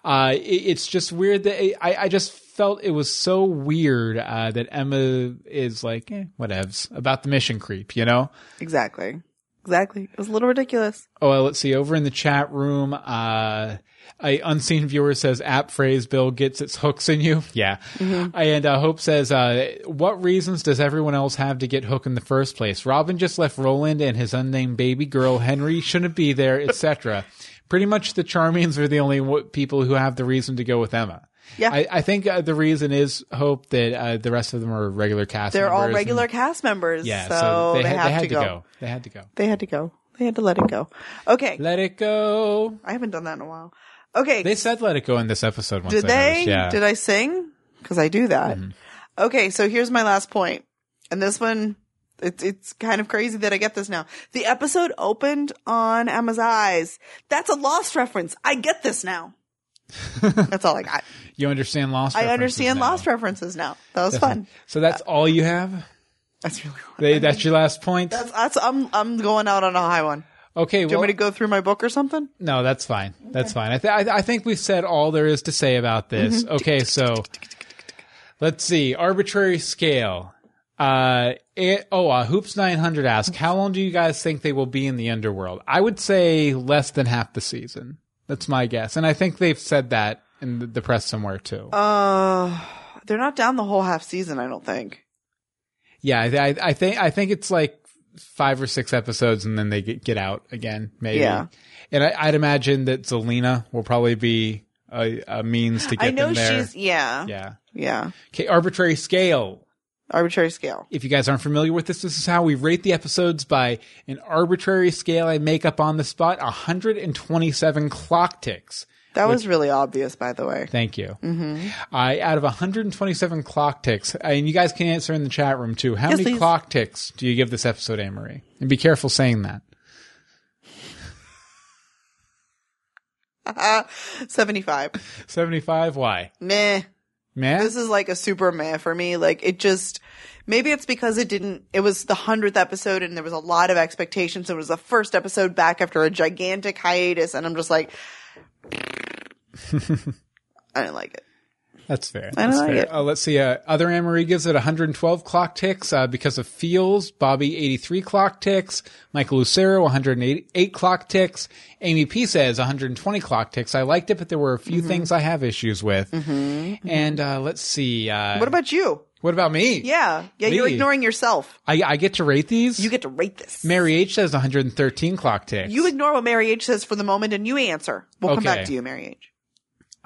Uh, it, it's just weird that I, I just felt it was so weird uh, that Emma is like, eh, whatevs about the mission creep. You know. Exactly. Exactly. It was a little ridiculous. Oh, well, let's see. Over in the chat room, uh, a unseen viewer says app phrase Bill gets its hooks in you. Yeah. And uh, Hope says, uh, what reasons does everyone else have to get hook in the first place? Robin just left Roland and his unnamed baby girl. Henry shouldn't be there, etc. Pretty much the Charmings are the only w- people who have the reason to go with Emma. Yeah. I, I think uh, the reason is Hope that uh, the rest of them are regular cast They're all regular and- cast members. yeah, So, they, they, had, have they had to, to go. go. They had to go. They had to go. They had to let it go. Okay. Let it go. I haven't done that in a while. Okay. They said let it go in this episode once. Did I they? noticed, Yeah. Did I sing? Because I do that. Mm-hmm. Okay, so here's my last point, and this one, it's it's kind of crazy that I get this now. The episode opened on Emma's eyes. That's a Lost reference. I get this now. That's all I got. You understand Lost? I understand now. Lost references now. That was fun. So that's all you have. That's really. They, that's your last point. That's, that's I'm I'm going out on a high one. okay. Do you want me to go through my book or something? no, that's fine. That's fine. I, th- I, I think we've said all there is to say about this. Mm-hmm. Okay, so let's see. Arbitrary scale. Uh, it, oh, uh, Hoops 900 asks, how long do you guys think they will be in the underworld? I would say less than half the season. That's my guess. And I think they've said that in the, press somewhere too. Uh, they're not down the whole half season. I don't think. Yeah, I, I, I think I think it's like five or six episodes, and then they get, get out again, maybe. Yeah. And I, I'd imagine that Zelena will probably be a, a means to get I know them there. she's yeah yeah. yeah Okay, arbitrary scale. Arbitrary scale. If you guys aren't familiar with this, this is how we rate the episodes by an arbitrary scale I make up on the spot. 127 clock ticks. That was really obvious, by the way. Thank you. Mm-hmm. I out of 127 clock ticks, and you guys can answer in the chat room too. How Yes, many please. clock ticks do you give this episode, Anne Marie? And be careful saying that. 75. 75. Why? Meh. Man, This is like a super meh for me. Like it just maybe it's because it didn't it was the hundredth episode and there was a lot of expectations. It was the first episode back after a gigantic hiatus, and I'm just like I didn't like it. That's fair. I That's like fair. it. Uh, let's see. Uh, other Anne Marie gives it 112 clock ticks uh, because of feels. Bobby 83 clock ticks. Michael Lucero 188 clock ticks. Amy P says 120 clock ticks. I liked it, but there were a Mm-hmm. few things I have issues with. And uh, let's see. Uh, What about you? what about me? Yeah, yeah, you're ignoring yourself. I, I get to rate these. You get to rate this. Mary H says 113 clock ticks. You ignore what Mary H says for the moment and you answer. We'll come back to you, Mary H.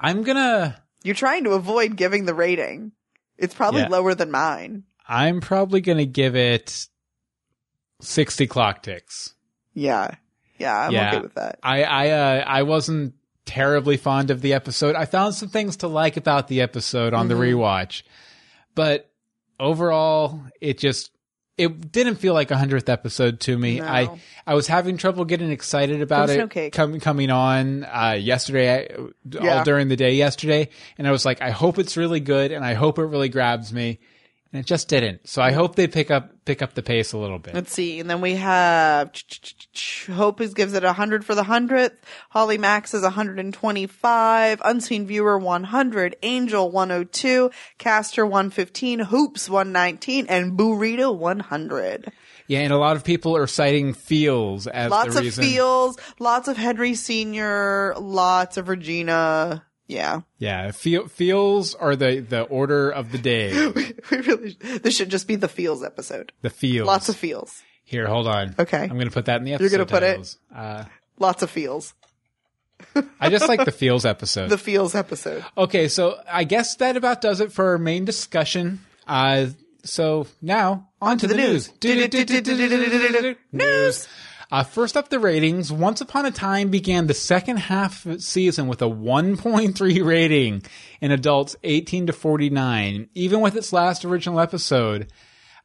I'm gonna. You're trying to avoid giving the rating. It's probably Yeah. lower than mine. I'm probably gonna give it 60 clock ticks. Yeah. Yeah, I'm Yeah. okay with that. I I uh, I wasn't terribly fond of the episode. I found some things to like about the episode on Mm-hmm. the rewatch, but overall, it just it didn't feel like a hundredth episode to me. No. I I was having trouble getting excited about it no cake. coming coming on uh, yesterday, all Yeah. during the day yesterday, and I was like, I hope it's really good, and I hope it really grabs me. And it just didn't. So I hope they pick up pick up the pace a little bit. Let's see. And then we have Hope is gives it 100 for the 100th. Holly Max is 125. Unseen Viewer 100. Angel 102. Caster 115. Hoops 119. And Burrito 100. Yeah, and a lot of people are citing feels as Lots of reason. feels. Lots of Henry Sr. Lots of Regina. Yeah. Yeah, feel, feels are the the order of the day. we really, this should just be the feels episode. The feels. Lots of feels. Here, hold on. Okay. I'm going to put that in the episode. You're gonna put it? Uh, Lots of feels. I just like the feels episode. The feels episode. okay, so I guess that about does it for our main discussion. Uh, so now on to the, news. News. Uh, first up, the ratings. Once Upon a Time began the second half season with a 1.3 rating in adults 18 to 49, even with its last original episode.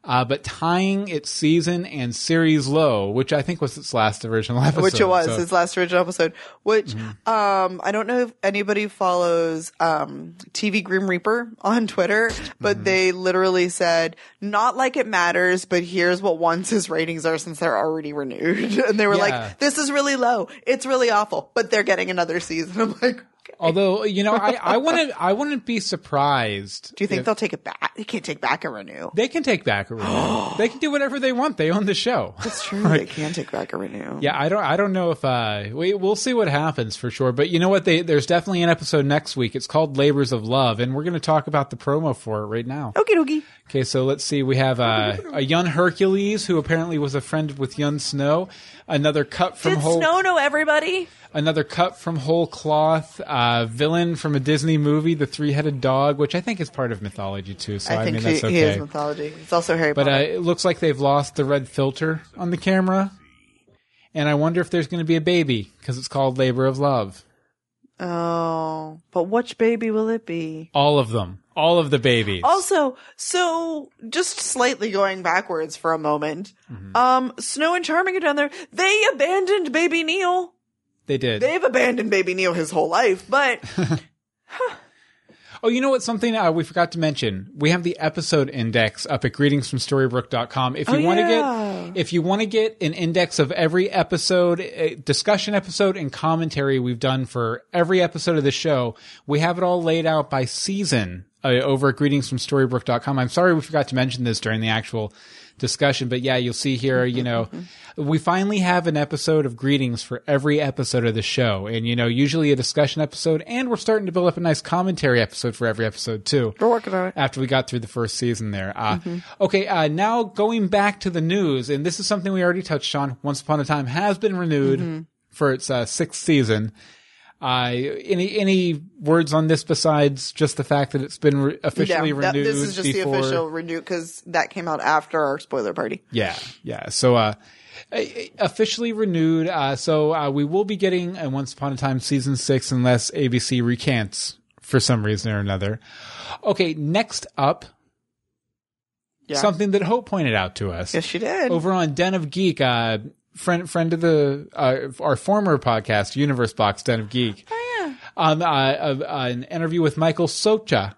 Uh, but tying its season and series low, which I think was its last original episode. which it was So- his last original episode. Which Mm-hmm. um, I don't know if anybody follows um, TV Grim Reaper on Twitter, but Mm-hmm. they literally said not like it matters, but here's what once his ratings are since they're already renewed, and they were Yeah. like, "This is really low. It's really awful, but they're getting another season." I'm like. Okay. Although you know, I I wouldn't I wouldn't be surprised. Do you think if- they'll take it back? They can't take back a renew. they can take back a renew? they can do whatever they want. They own the show. It's true. they can take back a renew. Yeah, I don't. I don't know if uh, we we'll see what happens for sure. But you know what? They there's definitely an episode next week. It's called Labors of Love, and we're going to talk about the promo for it right now. Okie dokie. Okay, so let's see. We have uh, a young Hercules who apparently was a friend with young Snow. Another cut from Did whole. Snow know everybody? Another cut from whole cloth. Uh, villain from a Disney movie, the three-headed dog, which I think is part of mythology too. So I, I think mean he, that's okay. he is mythology. It's also Harry Potter. But uh, it looks like they've lost the red filter on the camera. And I wonder if there's going to be a baby because it's called Labor of Love. Oh, but which baby will it be? All of them. All of the babies. Also, so just slightly going backwards for a moment, Mm-hmm. um, Snow and Charming are down there. They abandoned baby Neal. they did. They've abandoned baby Neal his whole life, but oh, you know what? Something uh, we forgot to mention. We have the episode index up at greetingsfromstorybrooke.com. If you Oh, want to yeah. get, if you want to get an index of every episode, uh, discussion episode and commentary we've done for every episode of the show, we have it all laid out by season uh, over at greetingsfromstorybrooke.com. I'm sorry we forgot to mention this during the actual discussion, but yeah, you'll see here, you know, we finally have an episode of greetings for every episode of the show. And, you know, usually a discussion episode, and we're starting to build up a nice commentary episode for every episode too we're working on it. after we got through the first season there. Uh, Mm-hmm. Okay, uh, now going back to the news, and this is something we already touched on. Once Upon a Time has been renewed Mm-hmm. for its uh, sixth season. Uh, any any words on this besides just the fact that it's been re- officially Yeah, that- renewed? this is just before, the official renew because that came out after our spoiler party. Yeah, yeah. So, uh, officially renewed. Uh, so, uh, we will be getting a Once Upon a Time season six unless ABC recants for some reason or another. Okay, next up, Yeah. something that Hope pointed out to us Yes, she did. over on Den of Geek. Friend, friend of the uh, our former podcast, Universe Box Den of Geek. oh yeah. Um, uh, uh, uh, an interview with Michael Socha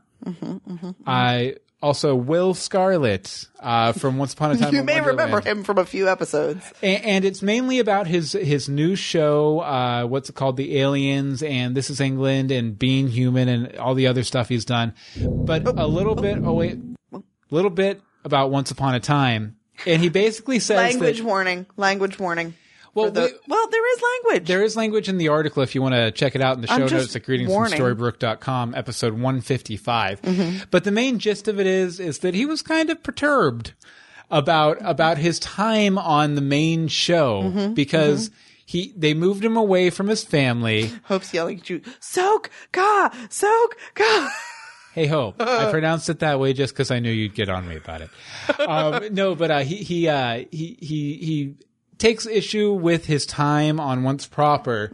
I also Will Scarlet uh, from Once Upon a Time. You may remember him from a few episodes. and, and it's mainly about his his new show. Uh, what's it called? The Aliens and This Is England and Being Human and all the other stuff he's done. But a little bit. Oh wait, A little bit about Once Upon a Time. And he basically says Language that warning. Language warning. well, the- we- well, there is language. there is language in the article if you want to check it out in the show notes at greetings warning. episode 155. Mm-hmm. But the main gist of it is, is that he was kind of perturbed about, about his time on the main show Mm-hmm. because he, they moved him away from his family. Hope's yelling at you. Soak ka, soak ka. Hey ho, I pronounced it that way just because I knew you'd get on me about it. Um, no, but uh, he he uh, he he he takes issue with his time on Once Proper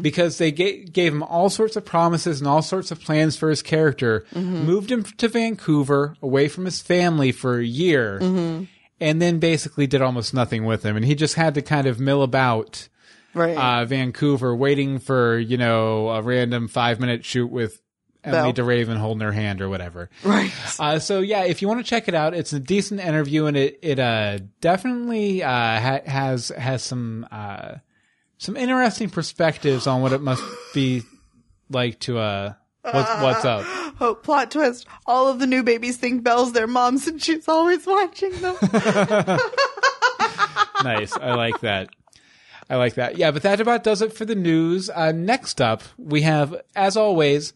because they ga- gave him all sorts of promises and all sorts of plans for his character, moved him to Vancouver away from his family for a year, and then basically did almost nothing with him, and he just had to kind of mill about Right. uh, Vancouver, waiting for you know a random five minute shoot with Emilie Belle. de Ravin holding her hand or whatever. right. Uh, so yeah, if you want to check it out, it's a decent interview and it it uh, definitely uh, ha- has has some uh, some interesting perspectives on what it must be like to uh what's what's up. Hope plot twist. All of the new babies think Belle's their moms and she's always watching them. nice. I like that. I like that. Yeah, but that about does it for the news. Uh, next up, we have, as always,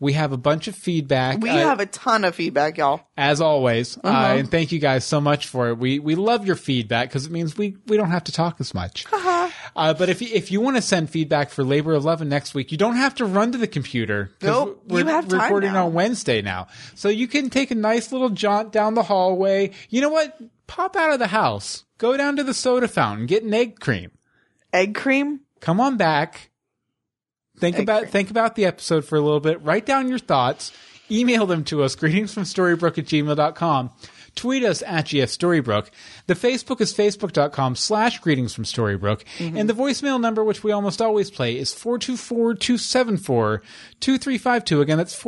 we have a bunch of feedback. We Uh, have a ton of feedback, y'all. as always. Uh, and thank you guys so much for it. We we love your feedback because it means we we don't have to talk as much. uh, but if you, if you want to send feedback for Labor of Love next week, you don't have to run to the computer. Nope, we're you have time recording now. on Wednesday now, so you can take a nice little jaunt down the hallway. You know what? Pop out of the house, go down to the soda fountain, get an egg cream. Egg cream? Come on back. Think Egg about cream. think about the episode for a little bit. Write down your thoughts. Email them to us, greetings from storybrooke at gmail.com. Tweet us at GFStorybrooke. The Facebook is facebook.com slash greetings from Storybrooke. Mm-hmm. And the voicemail number, which we almost always play, is 424-274-2352. Again, that's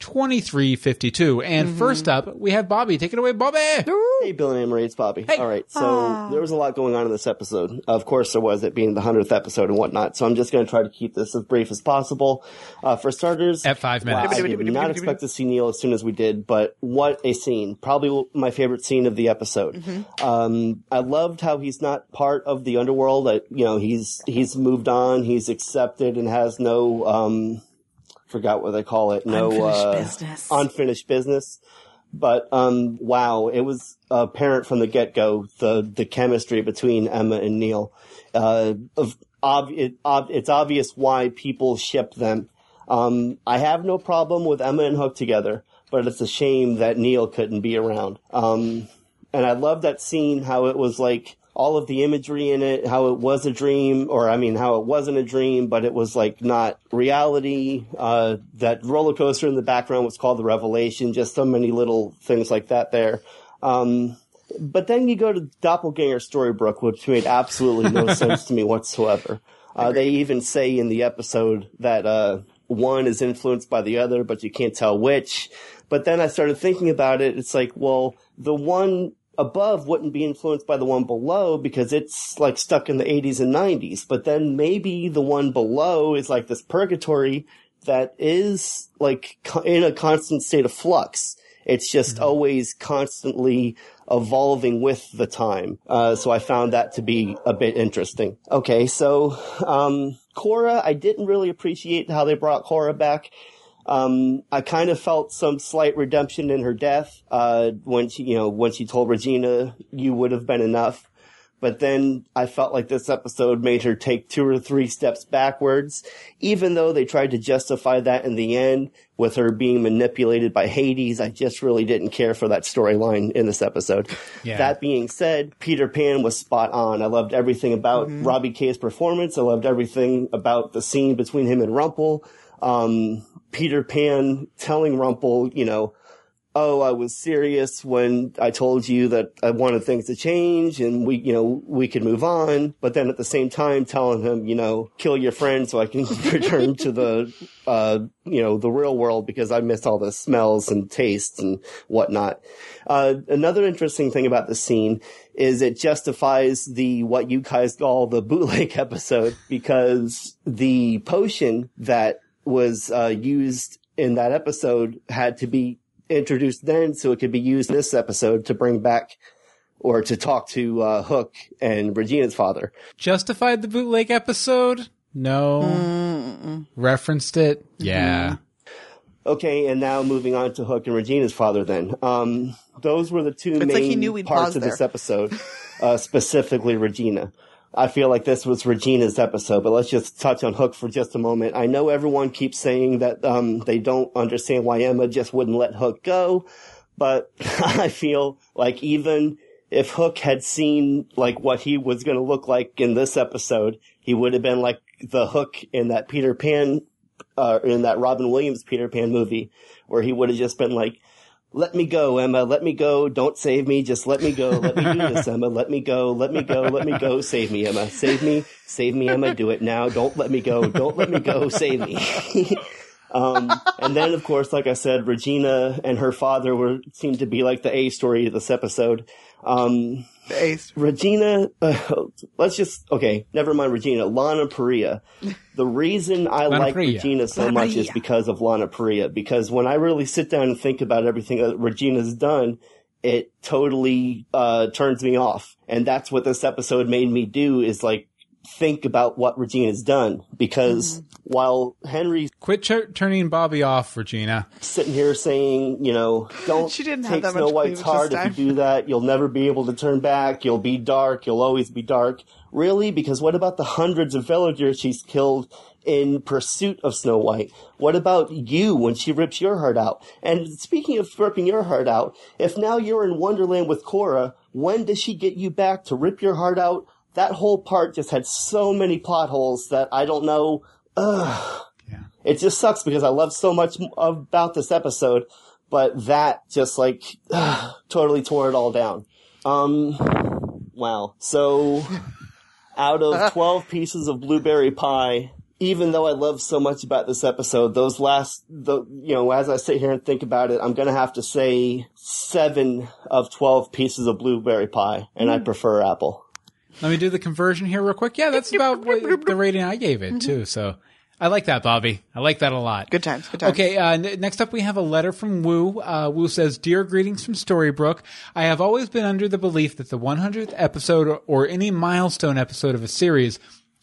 424-274-2352. And Mm-hmm. first up, we have Bobby. Take it away, Bobby! Hey, Bill and Amory, it's Bobby. All right, so there was a lot going on in this episode. Of course, there was it being the hundredth episode and whatnot. So I'm just going to try to keep this as brief as possible. Uh, for starters, At five wow, minutes. I did not expect to see Neal as soon as we did, but what a scene! Probably my favorite scene of the episode. Um, I loved how he's not part of the underworld. That you know, he's he's moved on, he's accepted, and has no um, forgot what they call it. No Unfinished uh, business. unfinished business. But um, wow, it was apparent from the get go the the chemistry between Emma and Neal. Uh, of ob- it, ob- it's obvious why people ship them. Um, I have no problem with Emma and Hook together, but it's a shame that Neal couldn't be around. Um, and I love that scene, how it was like all of the imagery in it, how it was a dream, or I mean, how it wasn't a dream, but it was like not reality. Uh, that roller coaster in the background was called the Revelation. Just so many little things like that there. Um, but then you go to Doppelganger Storybrooke, which made absolutely no sense to me whatsoever. Uh, they even say in the episode that uh, one is influenced by the other, but you can't tell which. But then I started thinking about it. It's like, well, the one above wouldn't be influenced by the one below because it's like stuck in the 80s and 90s. But then maybe the one below is like this purgatory that is like in a constant state of flux. It's just always constantly evolving with the time. Uh, so I found that to be a bit interesting. Okay, so um, Cora, I didn't really appreciate how they brought Cora back. Um, I kind of felt some slight redemption in her death uh, when she, you know, when she told Regina, "You would have been enough." But then I felt like this episode made her take two or three steps backwards, even though they tried to justify that in the end with her being manipulated by Hades. I just really didn't care for that storyline in this episode. Yeah. That being said, Peter Pan was spot on. I loved everything about Robbie Kay's performance. I loved everything about the scene between him and Rumple. Um, Peter Pan telling Rumple, you know, oh, I was serious when I told you that I wanted things to change and we, you know, we could move on. But then at the same time telling him, you know, kill your friend so I can return to the, uh, you know, the real world because I miss all the smells and tastes and whatnot. Uh, another interesting thing about the scene is it justifies the, what you guys call the bootleg episode because the potion that was, uh, used in that episode had to be introduced then so it could be used in this episode to bring back or to talk to uh, Hook and Regina's father. Justified the bootleg episode? No. Referenced it? Yeah. Okay, and now moving on to Hook and Regina's father then. Um, those were the two It's main like he knew parts pause of this episode, uh, specifically Regina. I feel like this was Regina's episode, but let's just touch on Hook for just a moment. I know everyone keeps saying that um, they don't understand why Emma just wouldn't let Hook go, but I feel like even if Hook had seen like what he was going to look like in this episode, he would have been like the Hook in that Peter Pan, uh, in that Robin Williams Peter Pan movie, where he would have just been like, let me go, Emma. Let me go. Don't save me. Just let me go. Let me do this, Emma. Let me go. Let me go. Let me go. Save me, Emma. Save me. Save me, Emma. Do it now. Don't let me go. Don't let me go. Save me. um, and then, of course, like I said, Regina and her father were seemed to be like the A story of this episode. Um, The ace. Regina, uh, let's just, okay, never mind Regina, Lana Paria. The reason I Lana like Parrilla. Regina so Lana much is because of Lana Paria. Because when I really sit down and think about everything that Regina's done, it totally, uh, turns me off. And that's what this episode made me do is like, think about what Regina's done. Because Mm-hmm. while Henry Quit ch- turning Bobby off, Regina. sitting here saying, you know, don't She didn't have take that Snow White's heart if you do that. You'll never be able to turn back. You'll be dark. You'll always be dark. Really? Because what about the hundreds of villagers she's killed in pursuit of Snow White? What about you when she rips your heart out? And speaking of ripping your heart out, if now you're in Wonderland with Cora, when does she get you back to rip your heart out? That whole part just had so many plot holes that I don't know. Ugh. It just sucks because I love so much about this episode, but that just like totally tore it all down. Um, wow. So out of 12 pieces of blueberry pie, even though I love so much about this episode, those last, the, you know, as I sit here and think about it, I'm going to have to say seven of 12 pieces of blueberry pie, and I prefer apple. Let me do the conversion here real quick. Yeah, that's about what, the rating I gave it too. So I like that, Bobby. I like that a lot. Good times. Good times. Okay, uh, n- next up we have a letter from Wu. Uh, Woo says, Dear greetings from Storybrooke. I have always been under the belief that the 100th episode or, or any milestone episode of a series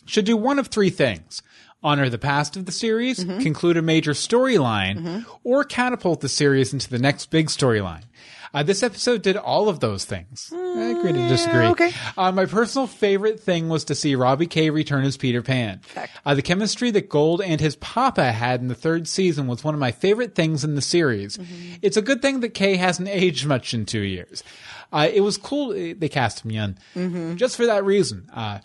should do one of three things. Honor the past of the series, conclude a major storyline, or catapult the series into the next big storyline. Uh, this episode did all of those things. I agree to disagree. okay. Uh, my personal favorite thing was to see Robbie Kay return as Peter Pan. Uh, the chemistry that Gold and his papa had in the third season was one of my favorite things in the series. It's a good thing that Kay hasn't aged much in two years. Uh, it was cool. They cast him young. Just for that reason. Uh,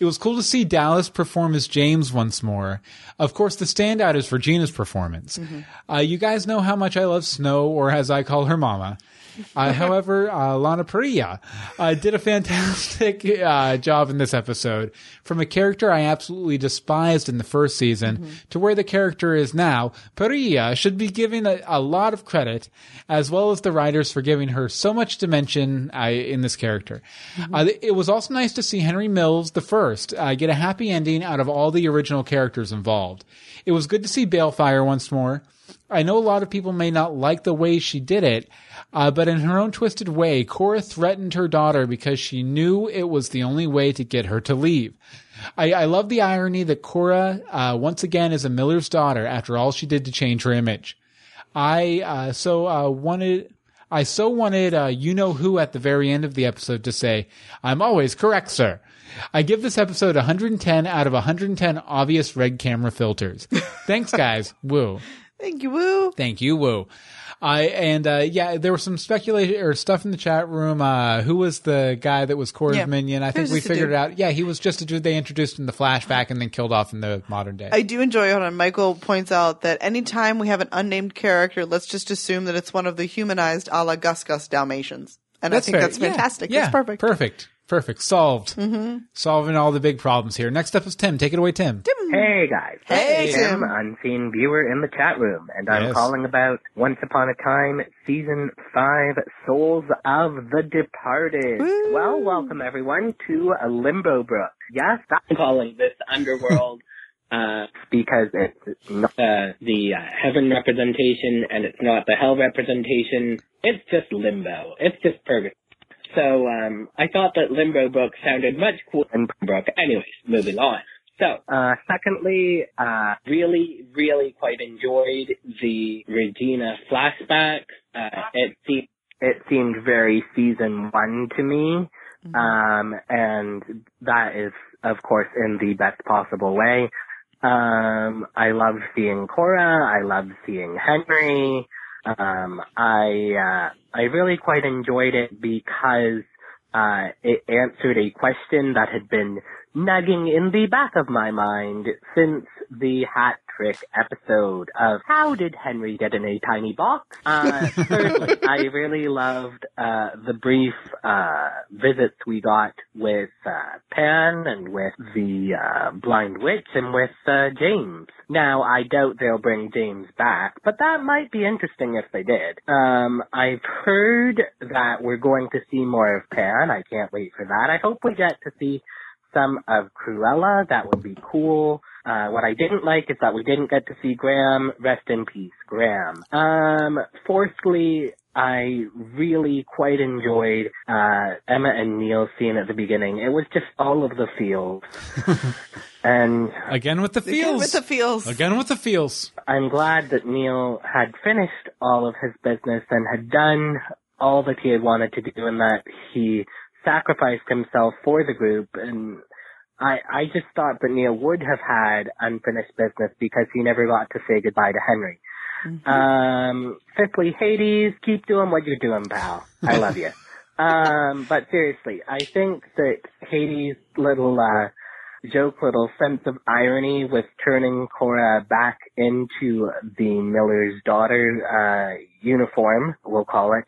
it was cool to see Dallas perform as James once more. Of course, the standout is Regina's performance. Uh, you guys know how much I love Snow, or as I call her mama. Uh, however, uh, Lana Parrilla uh, did a fantastic uh, job in this episode. From a character I absolutely despised in the first season to where the character is now, Parrilla should be given a, a lot of credit, as well as the writers for giving her so much dimension uh, in this character. Uh, it was also nice to see Henry Mills the first uh, get a happy ending out of all the original characters involved. It was good to see Baelfire once more. I know a lot of people may not like the way she did it, uh, but in her own twisted way, Cora threatened her daughter because she knew it was the only way to get her to leave. I, I love the irony that Cora, uh, once again, is a Miller's daughter after all she did to change her image. I uh, so uh, wanted. I so wanted uh, you know who at the very end of the episode to say, "I'm always correct, sir." I give this episode 110 out of 110 obvious red camera filters. Thanks, guys. Woo. Thank you, Woo. Thank you, Woo. I and uh, yeah, there was some speculation or stuff in the chat room. Uh, who was the guy that was Cora's Yeah. minion? I think we figured it out. Yeah, he was just a dude they introduced in the flashback and then killed off in the modern day. I do enjoy it. Michael points out that anytime we have an unnamed character, let's just assume that it's one of the humanized a la Gus Gus Dalmatians. And I think fair. that's fantastic. Yeah, That's perfect. Perfect. Perfect. Solved. Mm-hmm. Solving all the big problems here. Next up is Tim. Take it away, Tim. Hey guys. Hey, Tim, Tim. unseen viewer in the chat room, and I'm Yes. calling about Once Upon a Time, Season 5, Souls of the Departed. Woo. Well, welcome everyone to Limbo Brook. Yes, I'm calling this Underworld. Uh, because it's not uh, the uh, heaven representation and it's not the hell representation. It's just limbo. It's just purgatory. So um, I thought that Limbo Brook sounded much cooler than Brook. Anyways, moving on. So, uh, secondly, uh, really, really quite enjoyed the Regina flashback. Uh, it seemed, it seemed very season one to me. Um, and that is, of course, in the best possible way. Um, I loved seeing Cora. I loved seeing Henry. Um, I uh, I really quite enjoyed it because uh, it answered a question that had been nagging in the back of my mind since the hat trick episode of how did Henry get in a tiny box? Uh, thirdly, I really loved uh, the brief uh, visits we got with uh, Pan and with the uh, blind witch and with uh, James. Now, I doubt they'll bring James back, but that might be interesting if they did. Um, I've heard that we're going to see more of Pan. I can't wait for that. I hope we get to see some of Cruella. That would be cool. Uh, what I didn't like is that we didn't get to see Graham. Rest in peace, Graham. Um, fourthly, I really quite enjoyed uh, Emma and Neal's scene at the beginning. It was just all of the feels. and Again with the feels. Again with the feels. Again with the feels. I'm glad that Neal had finished all of his business and had done all that he had wanted to do and that he sacrificed himself for the group and I, I just thought that Neal would have had unfinished business because he never got to say goodbye to Henry. Um, fifthly, Hades, keep doing what you're doing, pal. I love you. um, but seriously, I think that Hades' little, uh, joke little sense of irony with turning Cora back into the Miller's daughter, uh, uniform, we'll call it,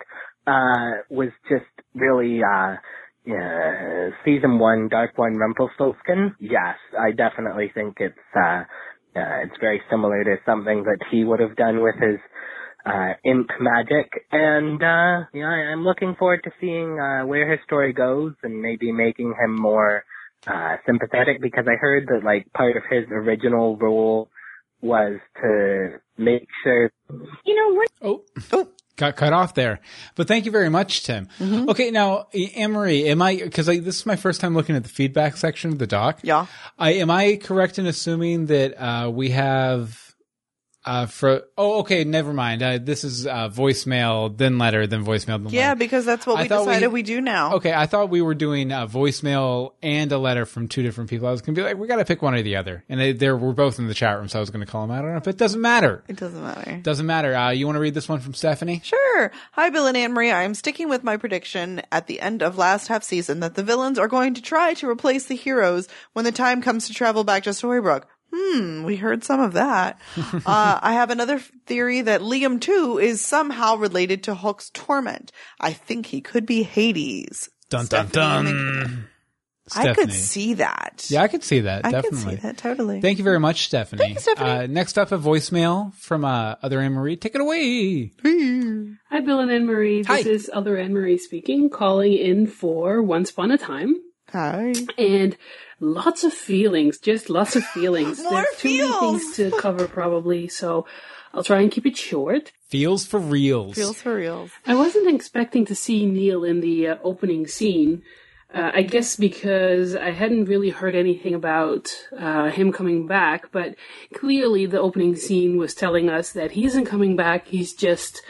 uh, was just really, uh, yeah, season one, Dark One, Rumpelstiltskin. Yes, I definitely think it's uh, uh, it's very similar to something that he would have done with his uh, imp magic, and uh, yeah, I- I'm looking forward to seeing uh, where his story goes, and maybe making him more uh, sympathetic. Because I heard that like part of his original role was to make sure, you know, what Oh, oh, got cut off there. But thank you very much, Tim. Okay, now Marie, am I because this is my first time looking at the feedback section of the doc? Yeah. I am I correct in assuming that uh, we have uh, for oh okay never mind uh, this is uh, voicemail then letter then voicemail then Yeah, letter. because that's what I we thought we- decided we, do now. Okay, I thought we were doing a voicemail and a letter from two different people. I was gonna be like, we gotta pick one or the other, and they, they were both in the chat room, so I was gonna call them out on it, but it doesn't matter. It doesn't matter. Doesn't matter. Uh, you want to read this one from Stephanie? Sure. Hi, Bill and Anne Marie. I am sticking with my prediction at the end of last half season that the villains are going to try to replace the heroes when the time comes to travel back to Storybrooke. Hmm, we heard some of that. uh, I have another theory that Liam too is somehow related to Hook's torment. I think he could be Hades. Dun dun Stephanie, dun. I could see that. Yeah, I could see that. I definitely. could see that totally. Thank you very much, Stephanie. Thank you, Stephanie. Uh, next up, a voicemail from uh, other Anne Marie. Take it away. Hi, Bill and Anne Marie. This Hi. is other Anne Marie speaking, calling in for Once Upon a Time. Hi. And lots of feelings, just lots of feelings. More There's too many things to cover, probably, so I'll try and keep it short. Feels for reals. Feels for reals. I wasn't expecting to see Neal in the uh, opening scene. Uh, I guess because I hadn't really heard anything about uh, him coming back, but clearly the opening scene was telling us that he isn't coming back. He's just,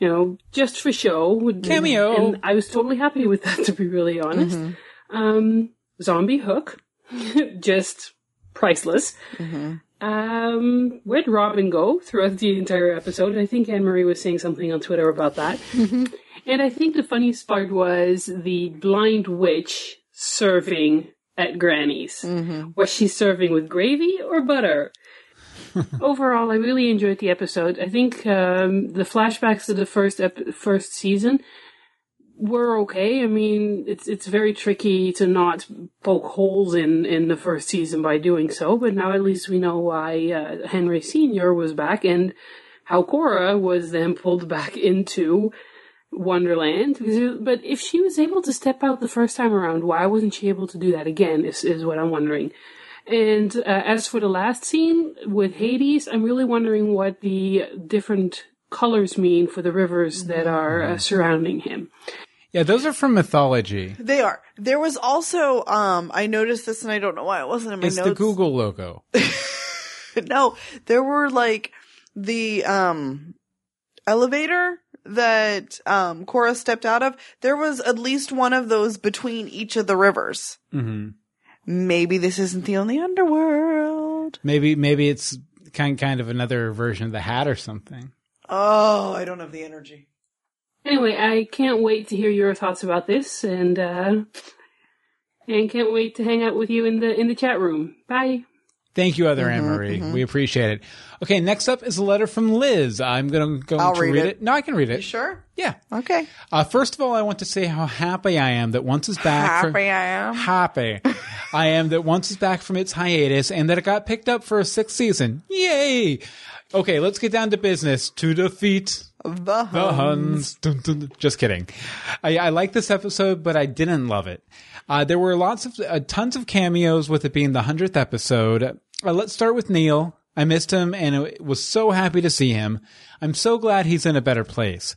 you know, just for show. Cameo. And I was totally happy with that, to be really honest. Um, Zombie Hook, just priceless. Um, where'd Robin go throughout the entire episode? I think Anne Marie was saying something on Twitter about that. And I think the funniest part was the blind witch serving at Granny's. Was she serving with gravy or butter? Overall, I really enjoyed the episode. I think um, the flashbacks to the first ep- first season were okay. I mean, it's it's very tricky to not poke holes in in the first season by doing so. But now at least we know why uh, Henry Senior was back and how Cora was then pulled back into Wonderland. But if she was able to step out the first time around, why wasn't she able to do that again? Is is what I'm wondering. And uh, as for the last scene with Hades, I'm really wondering what the different colors mean for the rivers that are uh, surrounding him. Yeah, those are from mythology. They are. There was also, um, I noticed this and I don't know why it wasn't in my It's notes. the Google logo. no, there were like the, um, elevator that, um, Cora stepped out of. There was at least one of those between each of the rivers. hmm Maybe this isn't the only underworld. Maybe maybe it's kind kind of another version of the hat or something. Oh, I don't have the energy. Anyway, I can't wait to hear your thoughts about this, and uh, and can't wait to hang out with you in the in the chat room. Bye. Thank you, other Mm-hmm, Anne Marie. We appreciate it. Okay, next up is a letter from Liz. I'm going to go I'll to read read it. it. No, I can read it. You sure? Yeah. Okay. Uh, first of all, I want to say how happy I am that once is back. for- Happy I am. Happy. I am that once is back from its hiatus and that it got picked up for a sixth season. Yay! Okay, let's get down to business. To defeat The the Huns. Dun, dun. Just kidding. I, I like this episode, but I didn't love it. Uh, there were lots of, uh, tons of cameos with it being the hundredth episode. Uh, let's start with Neal. I missed him and was so happy to see him. I'm so glad he's in a better place.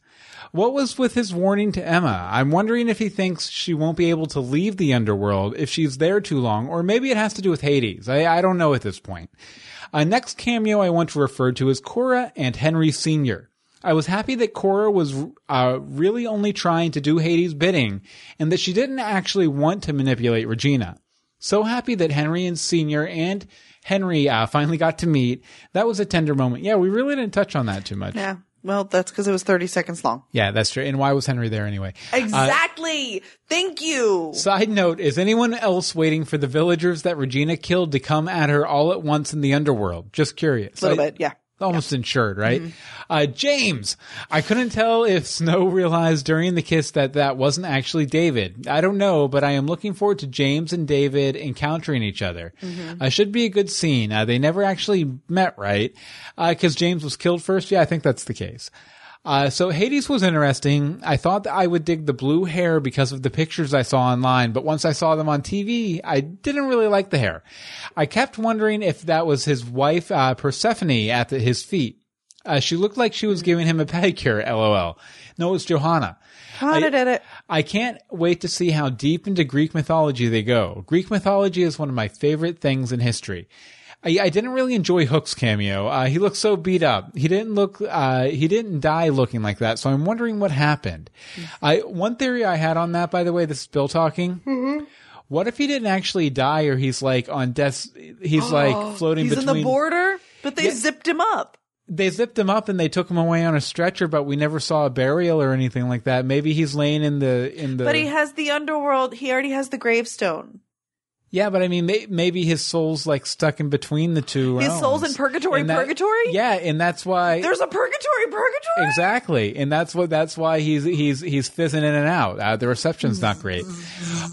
What was with his warning to Emma? I'm wondering if he thinks she won't be able to leave the underworld if she's there too long, or maybe it has to do with Hades. I, I don't know at this point. Uh, next cameo I want to refer to is Cora and Henry Sr. I was happy that Cora was uh, really only trying to do Hades' bidding and that she didn't actually want to manipulate Regina. So happy that Henry and Senior and Henry uh, finally got to meet. That was a tender moment. Yeah, we really didn't touch on that too much. Yeah. Well, that's because it was 30 seconds long. Yeah, that's true. And why was Henry there anyway? Exactly. Thank you. Side note, is anyone else waiting for the villagers that Regina killed to come at her all at once in the underworld? Just curious. A little I- bit. Yeah. Almost insured, right? Mm-hmm. Uh, James, I couldn't tell if Snow realized during the kiss that that wasn't actually David. I don't know, but I am looking forward to James and David encountering each other. Mm-hmm. Uh, should be a good scene. Uh, they never actually met, right? Uh, cause James was killed first. Yeah, I think that's the case. Uh, so Hades was interesting. I thought that I would dig the blue hair because of the pictures I saw online, but once I saw them on TV, I didn't really like the hair. I kept wondering if that was his wife, uh, Persephone at the, his feet. Uh, she looked like she was giving him a pedicure, lol. No, it's Johanna. Hana did it. I can't wait to see how deep into Greek mythology they go. Greek mythology is one of my favorite things in history. I, I didn't really enjoy Hook's cameo. Uh, he looked so beat up. He didn't look, uh, he didn't die looking like that. So I'm wondering what happened. I, one theory I had on that, by the way, this is Bill talking. What if he didn't actually die or he's like on death, he's like floating He's between in the border, but they Yeah. zipped him up. they zipped him up and they took him away on a stretcher, but we never saw a burial or anything like that. Maybe he's laying in the in the. But he has the underworld. He already has the gravestone. Yeah, but I mean, may, maybe his soul's like stuck in between the two. His realms. soul's in purgatory, And that- purgatory? Yeah, and that's why. There's a purgatory, purgatory. Exactly, and that's what that's why he's he's he's fizzing in and out. Uh, the reception's not great.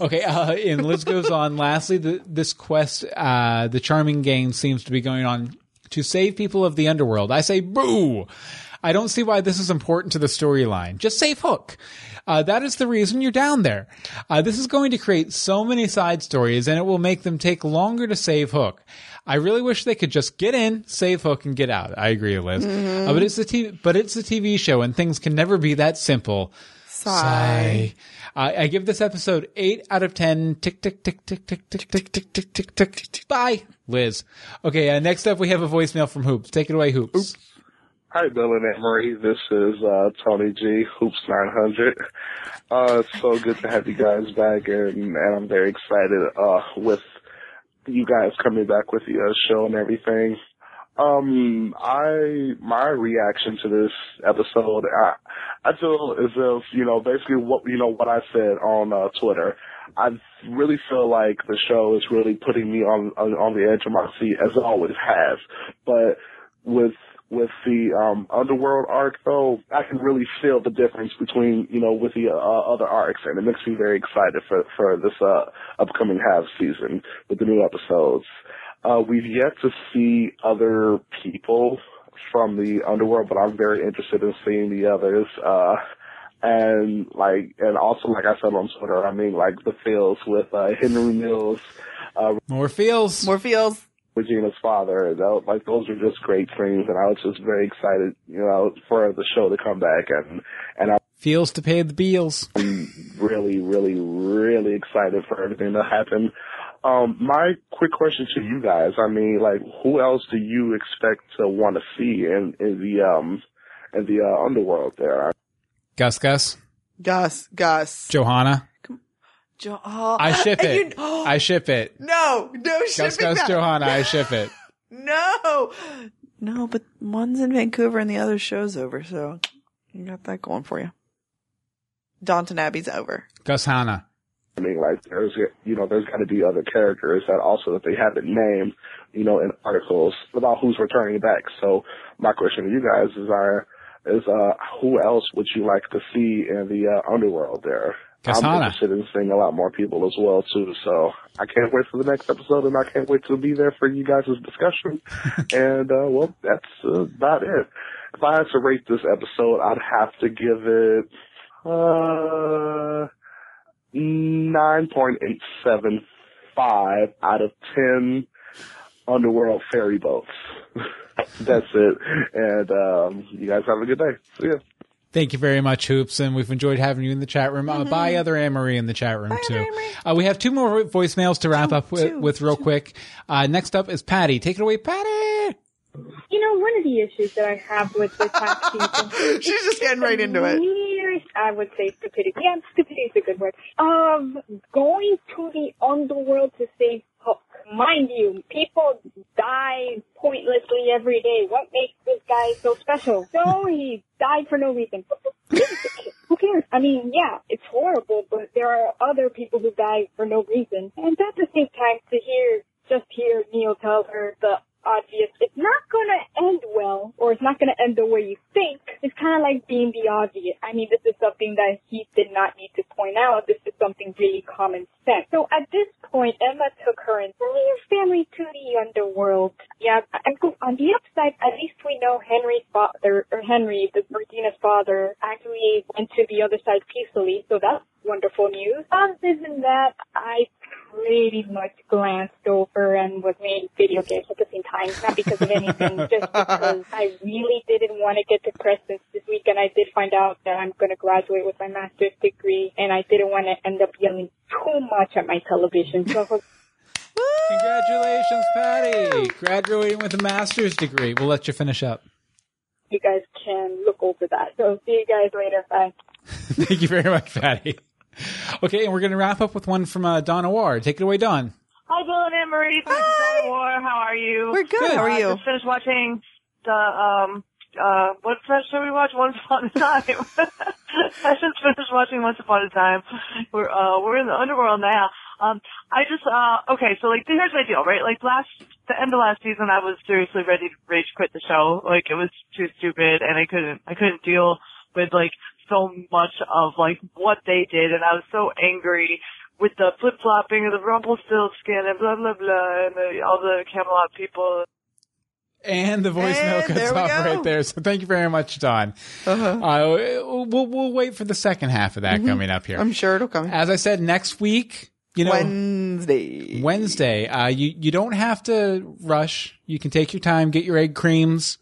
Okay, uh, and Liz goes on. Lastly, the, this quest, uh, the charming game seems to be going on to save people of the underworld. I say boo. I don't see why this is important to the storyline. Just save Hook. Uh, that is the reason you're down there. Uh, this is going to create so many side stories, and it will make them take longer to save Hook. I really wish they could just get in, save Hook, and get out. I agree, Liz. Uh, but it's a TV, but it's a TV show, and things can never be that simple. Sigh. I I give this episode eight out of ten. Tick tick tick tick tick tick tick tick tick tick tick. tick. Bye, Liz. Okay. Uh, next up, we have a voicemail from Hoops. Take it away, Hoops. Hi, Bill and Anne Marie. This is uh, Tony G, Hoops 900. Uh, it's so good to have you guys back, and, and I'm very excited uh, with you guys coming back with the show and everything. Um, I my reaction to this episode, I I feel as if you know basically what you know what I said on uh, Twitter. I really feel like the show is really putting me on on, on the edge of my seat as it always has, but with with the um underworld arc though i can really feel the difference between you know with the uh, other arcs and it makes me very excited for for this uh upcoming half season with the new episodes uh we've yet to see other people from the underworld but i'm very interested in seeing the others uh and like and also like i said on twitter i mean like the feels with uh henry mills uh More feels. More feels. Regina's father. And that, like those are just great things, and I was just very excited, you know, for the show to come back, and and I Feels to pay the bills. I'm really, really, really excited for everything to happen. Um, my quick question to you guys, I mean, like, who else do you expect to want to see in in the um in the uh, underworld there? Gus Gus. Gus, Gus. Johanna. Jo- oh, I ship and it. you- oh, I ship it. no, no Gus shipping Gus that. Johanna. I ship it. No, no, but one's in Vancouver and the other show's over, so you got that going for you. Downton Abbey's over. Gus Hanna. I mean, like, there's you know, there's got to be other characters that also that they haven't named, you know, in articles about who's returning back. So my question to you guys is, are is uh, who else would you like to see in the uh, underworld there? I'm interested in seeing a lot more people as well too. So I can't wait for the next episode, and I can't wait to be there for you guys' discussion. and uh, well, that's uh, about it. If I had to rate this episode, I'd have to give it uh nine point eight seven five out of ten underworld ferry boats. that's it. And um, you guys have a good day. See ya. Thank you very much, Hoops, and we've enjoyed having you in the chat room. Uh, bye, other Anne Marie in the chat room too. Uh, we have two more voicemails to wrap up with, two, with real quick. Uh, next up is Patty. Take it away, Patty. You know, one of the issues that I have with this last season. She's just getting right into it. Nearest, I would say stupidity. Yeah, stupidity is a good word. Of going to the underworld to save Hook. Mind you, people die pointlessly every day. What makes this guy so special? So he died for no reason. Who cares? I mean, yeah, it's horrible, but there are other people who die for no reason. And at the same time, to hear, just hear Neal tell her the obvious, it's not gonna end well, or it's not gonna end the way you think, it's kind of like being the obvious. I mean, this is something that he did not need to point out. This is something really common sense. So at this point, Emma took her entire family to the underworld. Yeah, and on the upside, at least we know Henry's father, or Henry, the Regina's father, actually went to the other side peacefully, so that's wonderful news. Other than that, I pretty much glanced over and was playing video games at the same time. Not because of anything, just because I really didn't want to get depressed since this weekend I did find out that I'm going to graduate with my master's degree and I didn't want to end up yelling too much at my television. So Congratulations, Patty. Graduating with a master's degree. We'll let you finish up. you guys can look over that. So see you guys later. Bye. Thank you very much, Patty. Okay, and we're going to wrap up with one from uh, Donna Ward. Take it away, Don. Hi, Bill and Anne Marie. This is Donna War. How are you? We're good. How are you? I you? just finished watching the um uh what's that show we watched? Once Upon a Time. I just finished watching Once Upon a Time. We're uh we're in the underworld now. Um, I just uh okay. So like here's my deal, right? Like last the end of last season, I was seriously ready to rage quit the show. Like it was too stupid, and I couldn't I couldn't deal with like so much of like what they did, and I was so angry with the flip flopping of the Rumpelstiltskin and blah blah blah, and the, all the Camelot people. And the voicemail And cuts off right there. So thank you very much, Don. Uh-huh. Uh, we'll, we'll wait for the second half of that coming up here. I'm sure it'll come. As I said, next week, you know, Wednesday. Wednesday, uh, you, you don't have to rush. You can take your time, get your egg creams,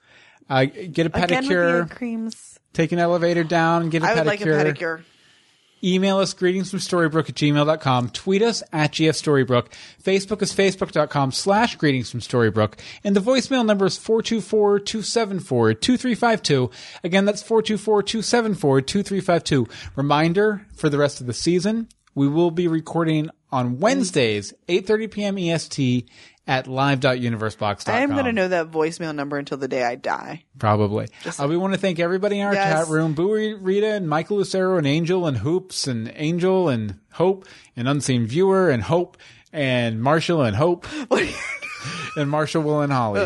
uh, get a Again with the pedicure, egg creams. Take an elevator down, and get a I pedicure. I would like a pedicure. Email us greetings from storybrooke at gmail.com. Tweet us at gfstorybrooke. Facebook is facebook.com slash greetings from storybrooke. And the voicemail number is 424-274-2352. Again, that's 424-274-2352. Reminder for the rest of the season, we will be recording on Wednesdays, 8.30 p.m. EST, at live.universebox.com. I am going to know that voicemail number until the day I die. Probably. Uh, we want to thank everybody in our Yes. chat room Burrito and Michael Lucero and Angel and Hoops and Angel and Hope and Unseen Viewer and Hope and Marshall and Hope. and Marshall, Will, and Holly,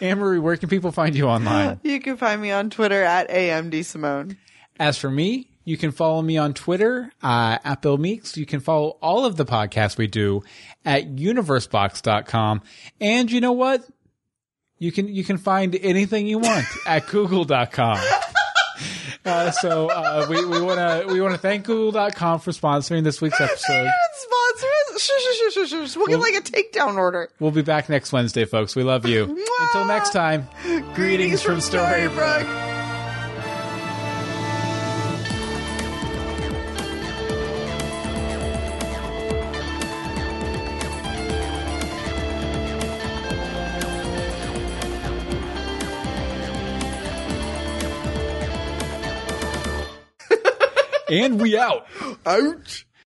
too. Marie, where can people find you online? You can find me on Twitter at AMD Simone. As for me, you can follow me on Twitter uh, at Bill Meeks. You can follow all of the podcasts we do at universebox.com. And you know what? You can you can find anything you want at google.com. Uh, so uh, we we want to we want to thank google.com for sponsoring this week's episode. Sponsor us. Shh, shh, shh, shh, shh, shh. We'll get like a takedown order. We'll be back next Wednesday, folks. We love you. Until next time, greetings, from Storybrooke. And we out. Ouch.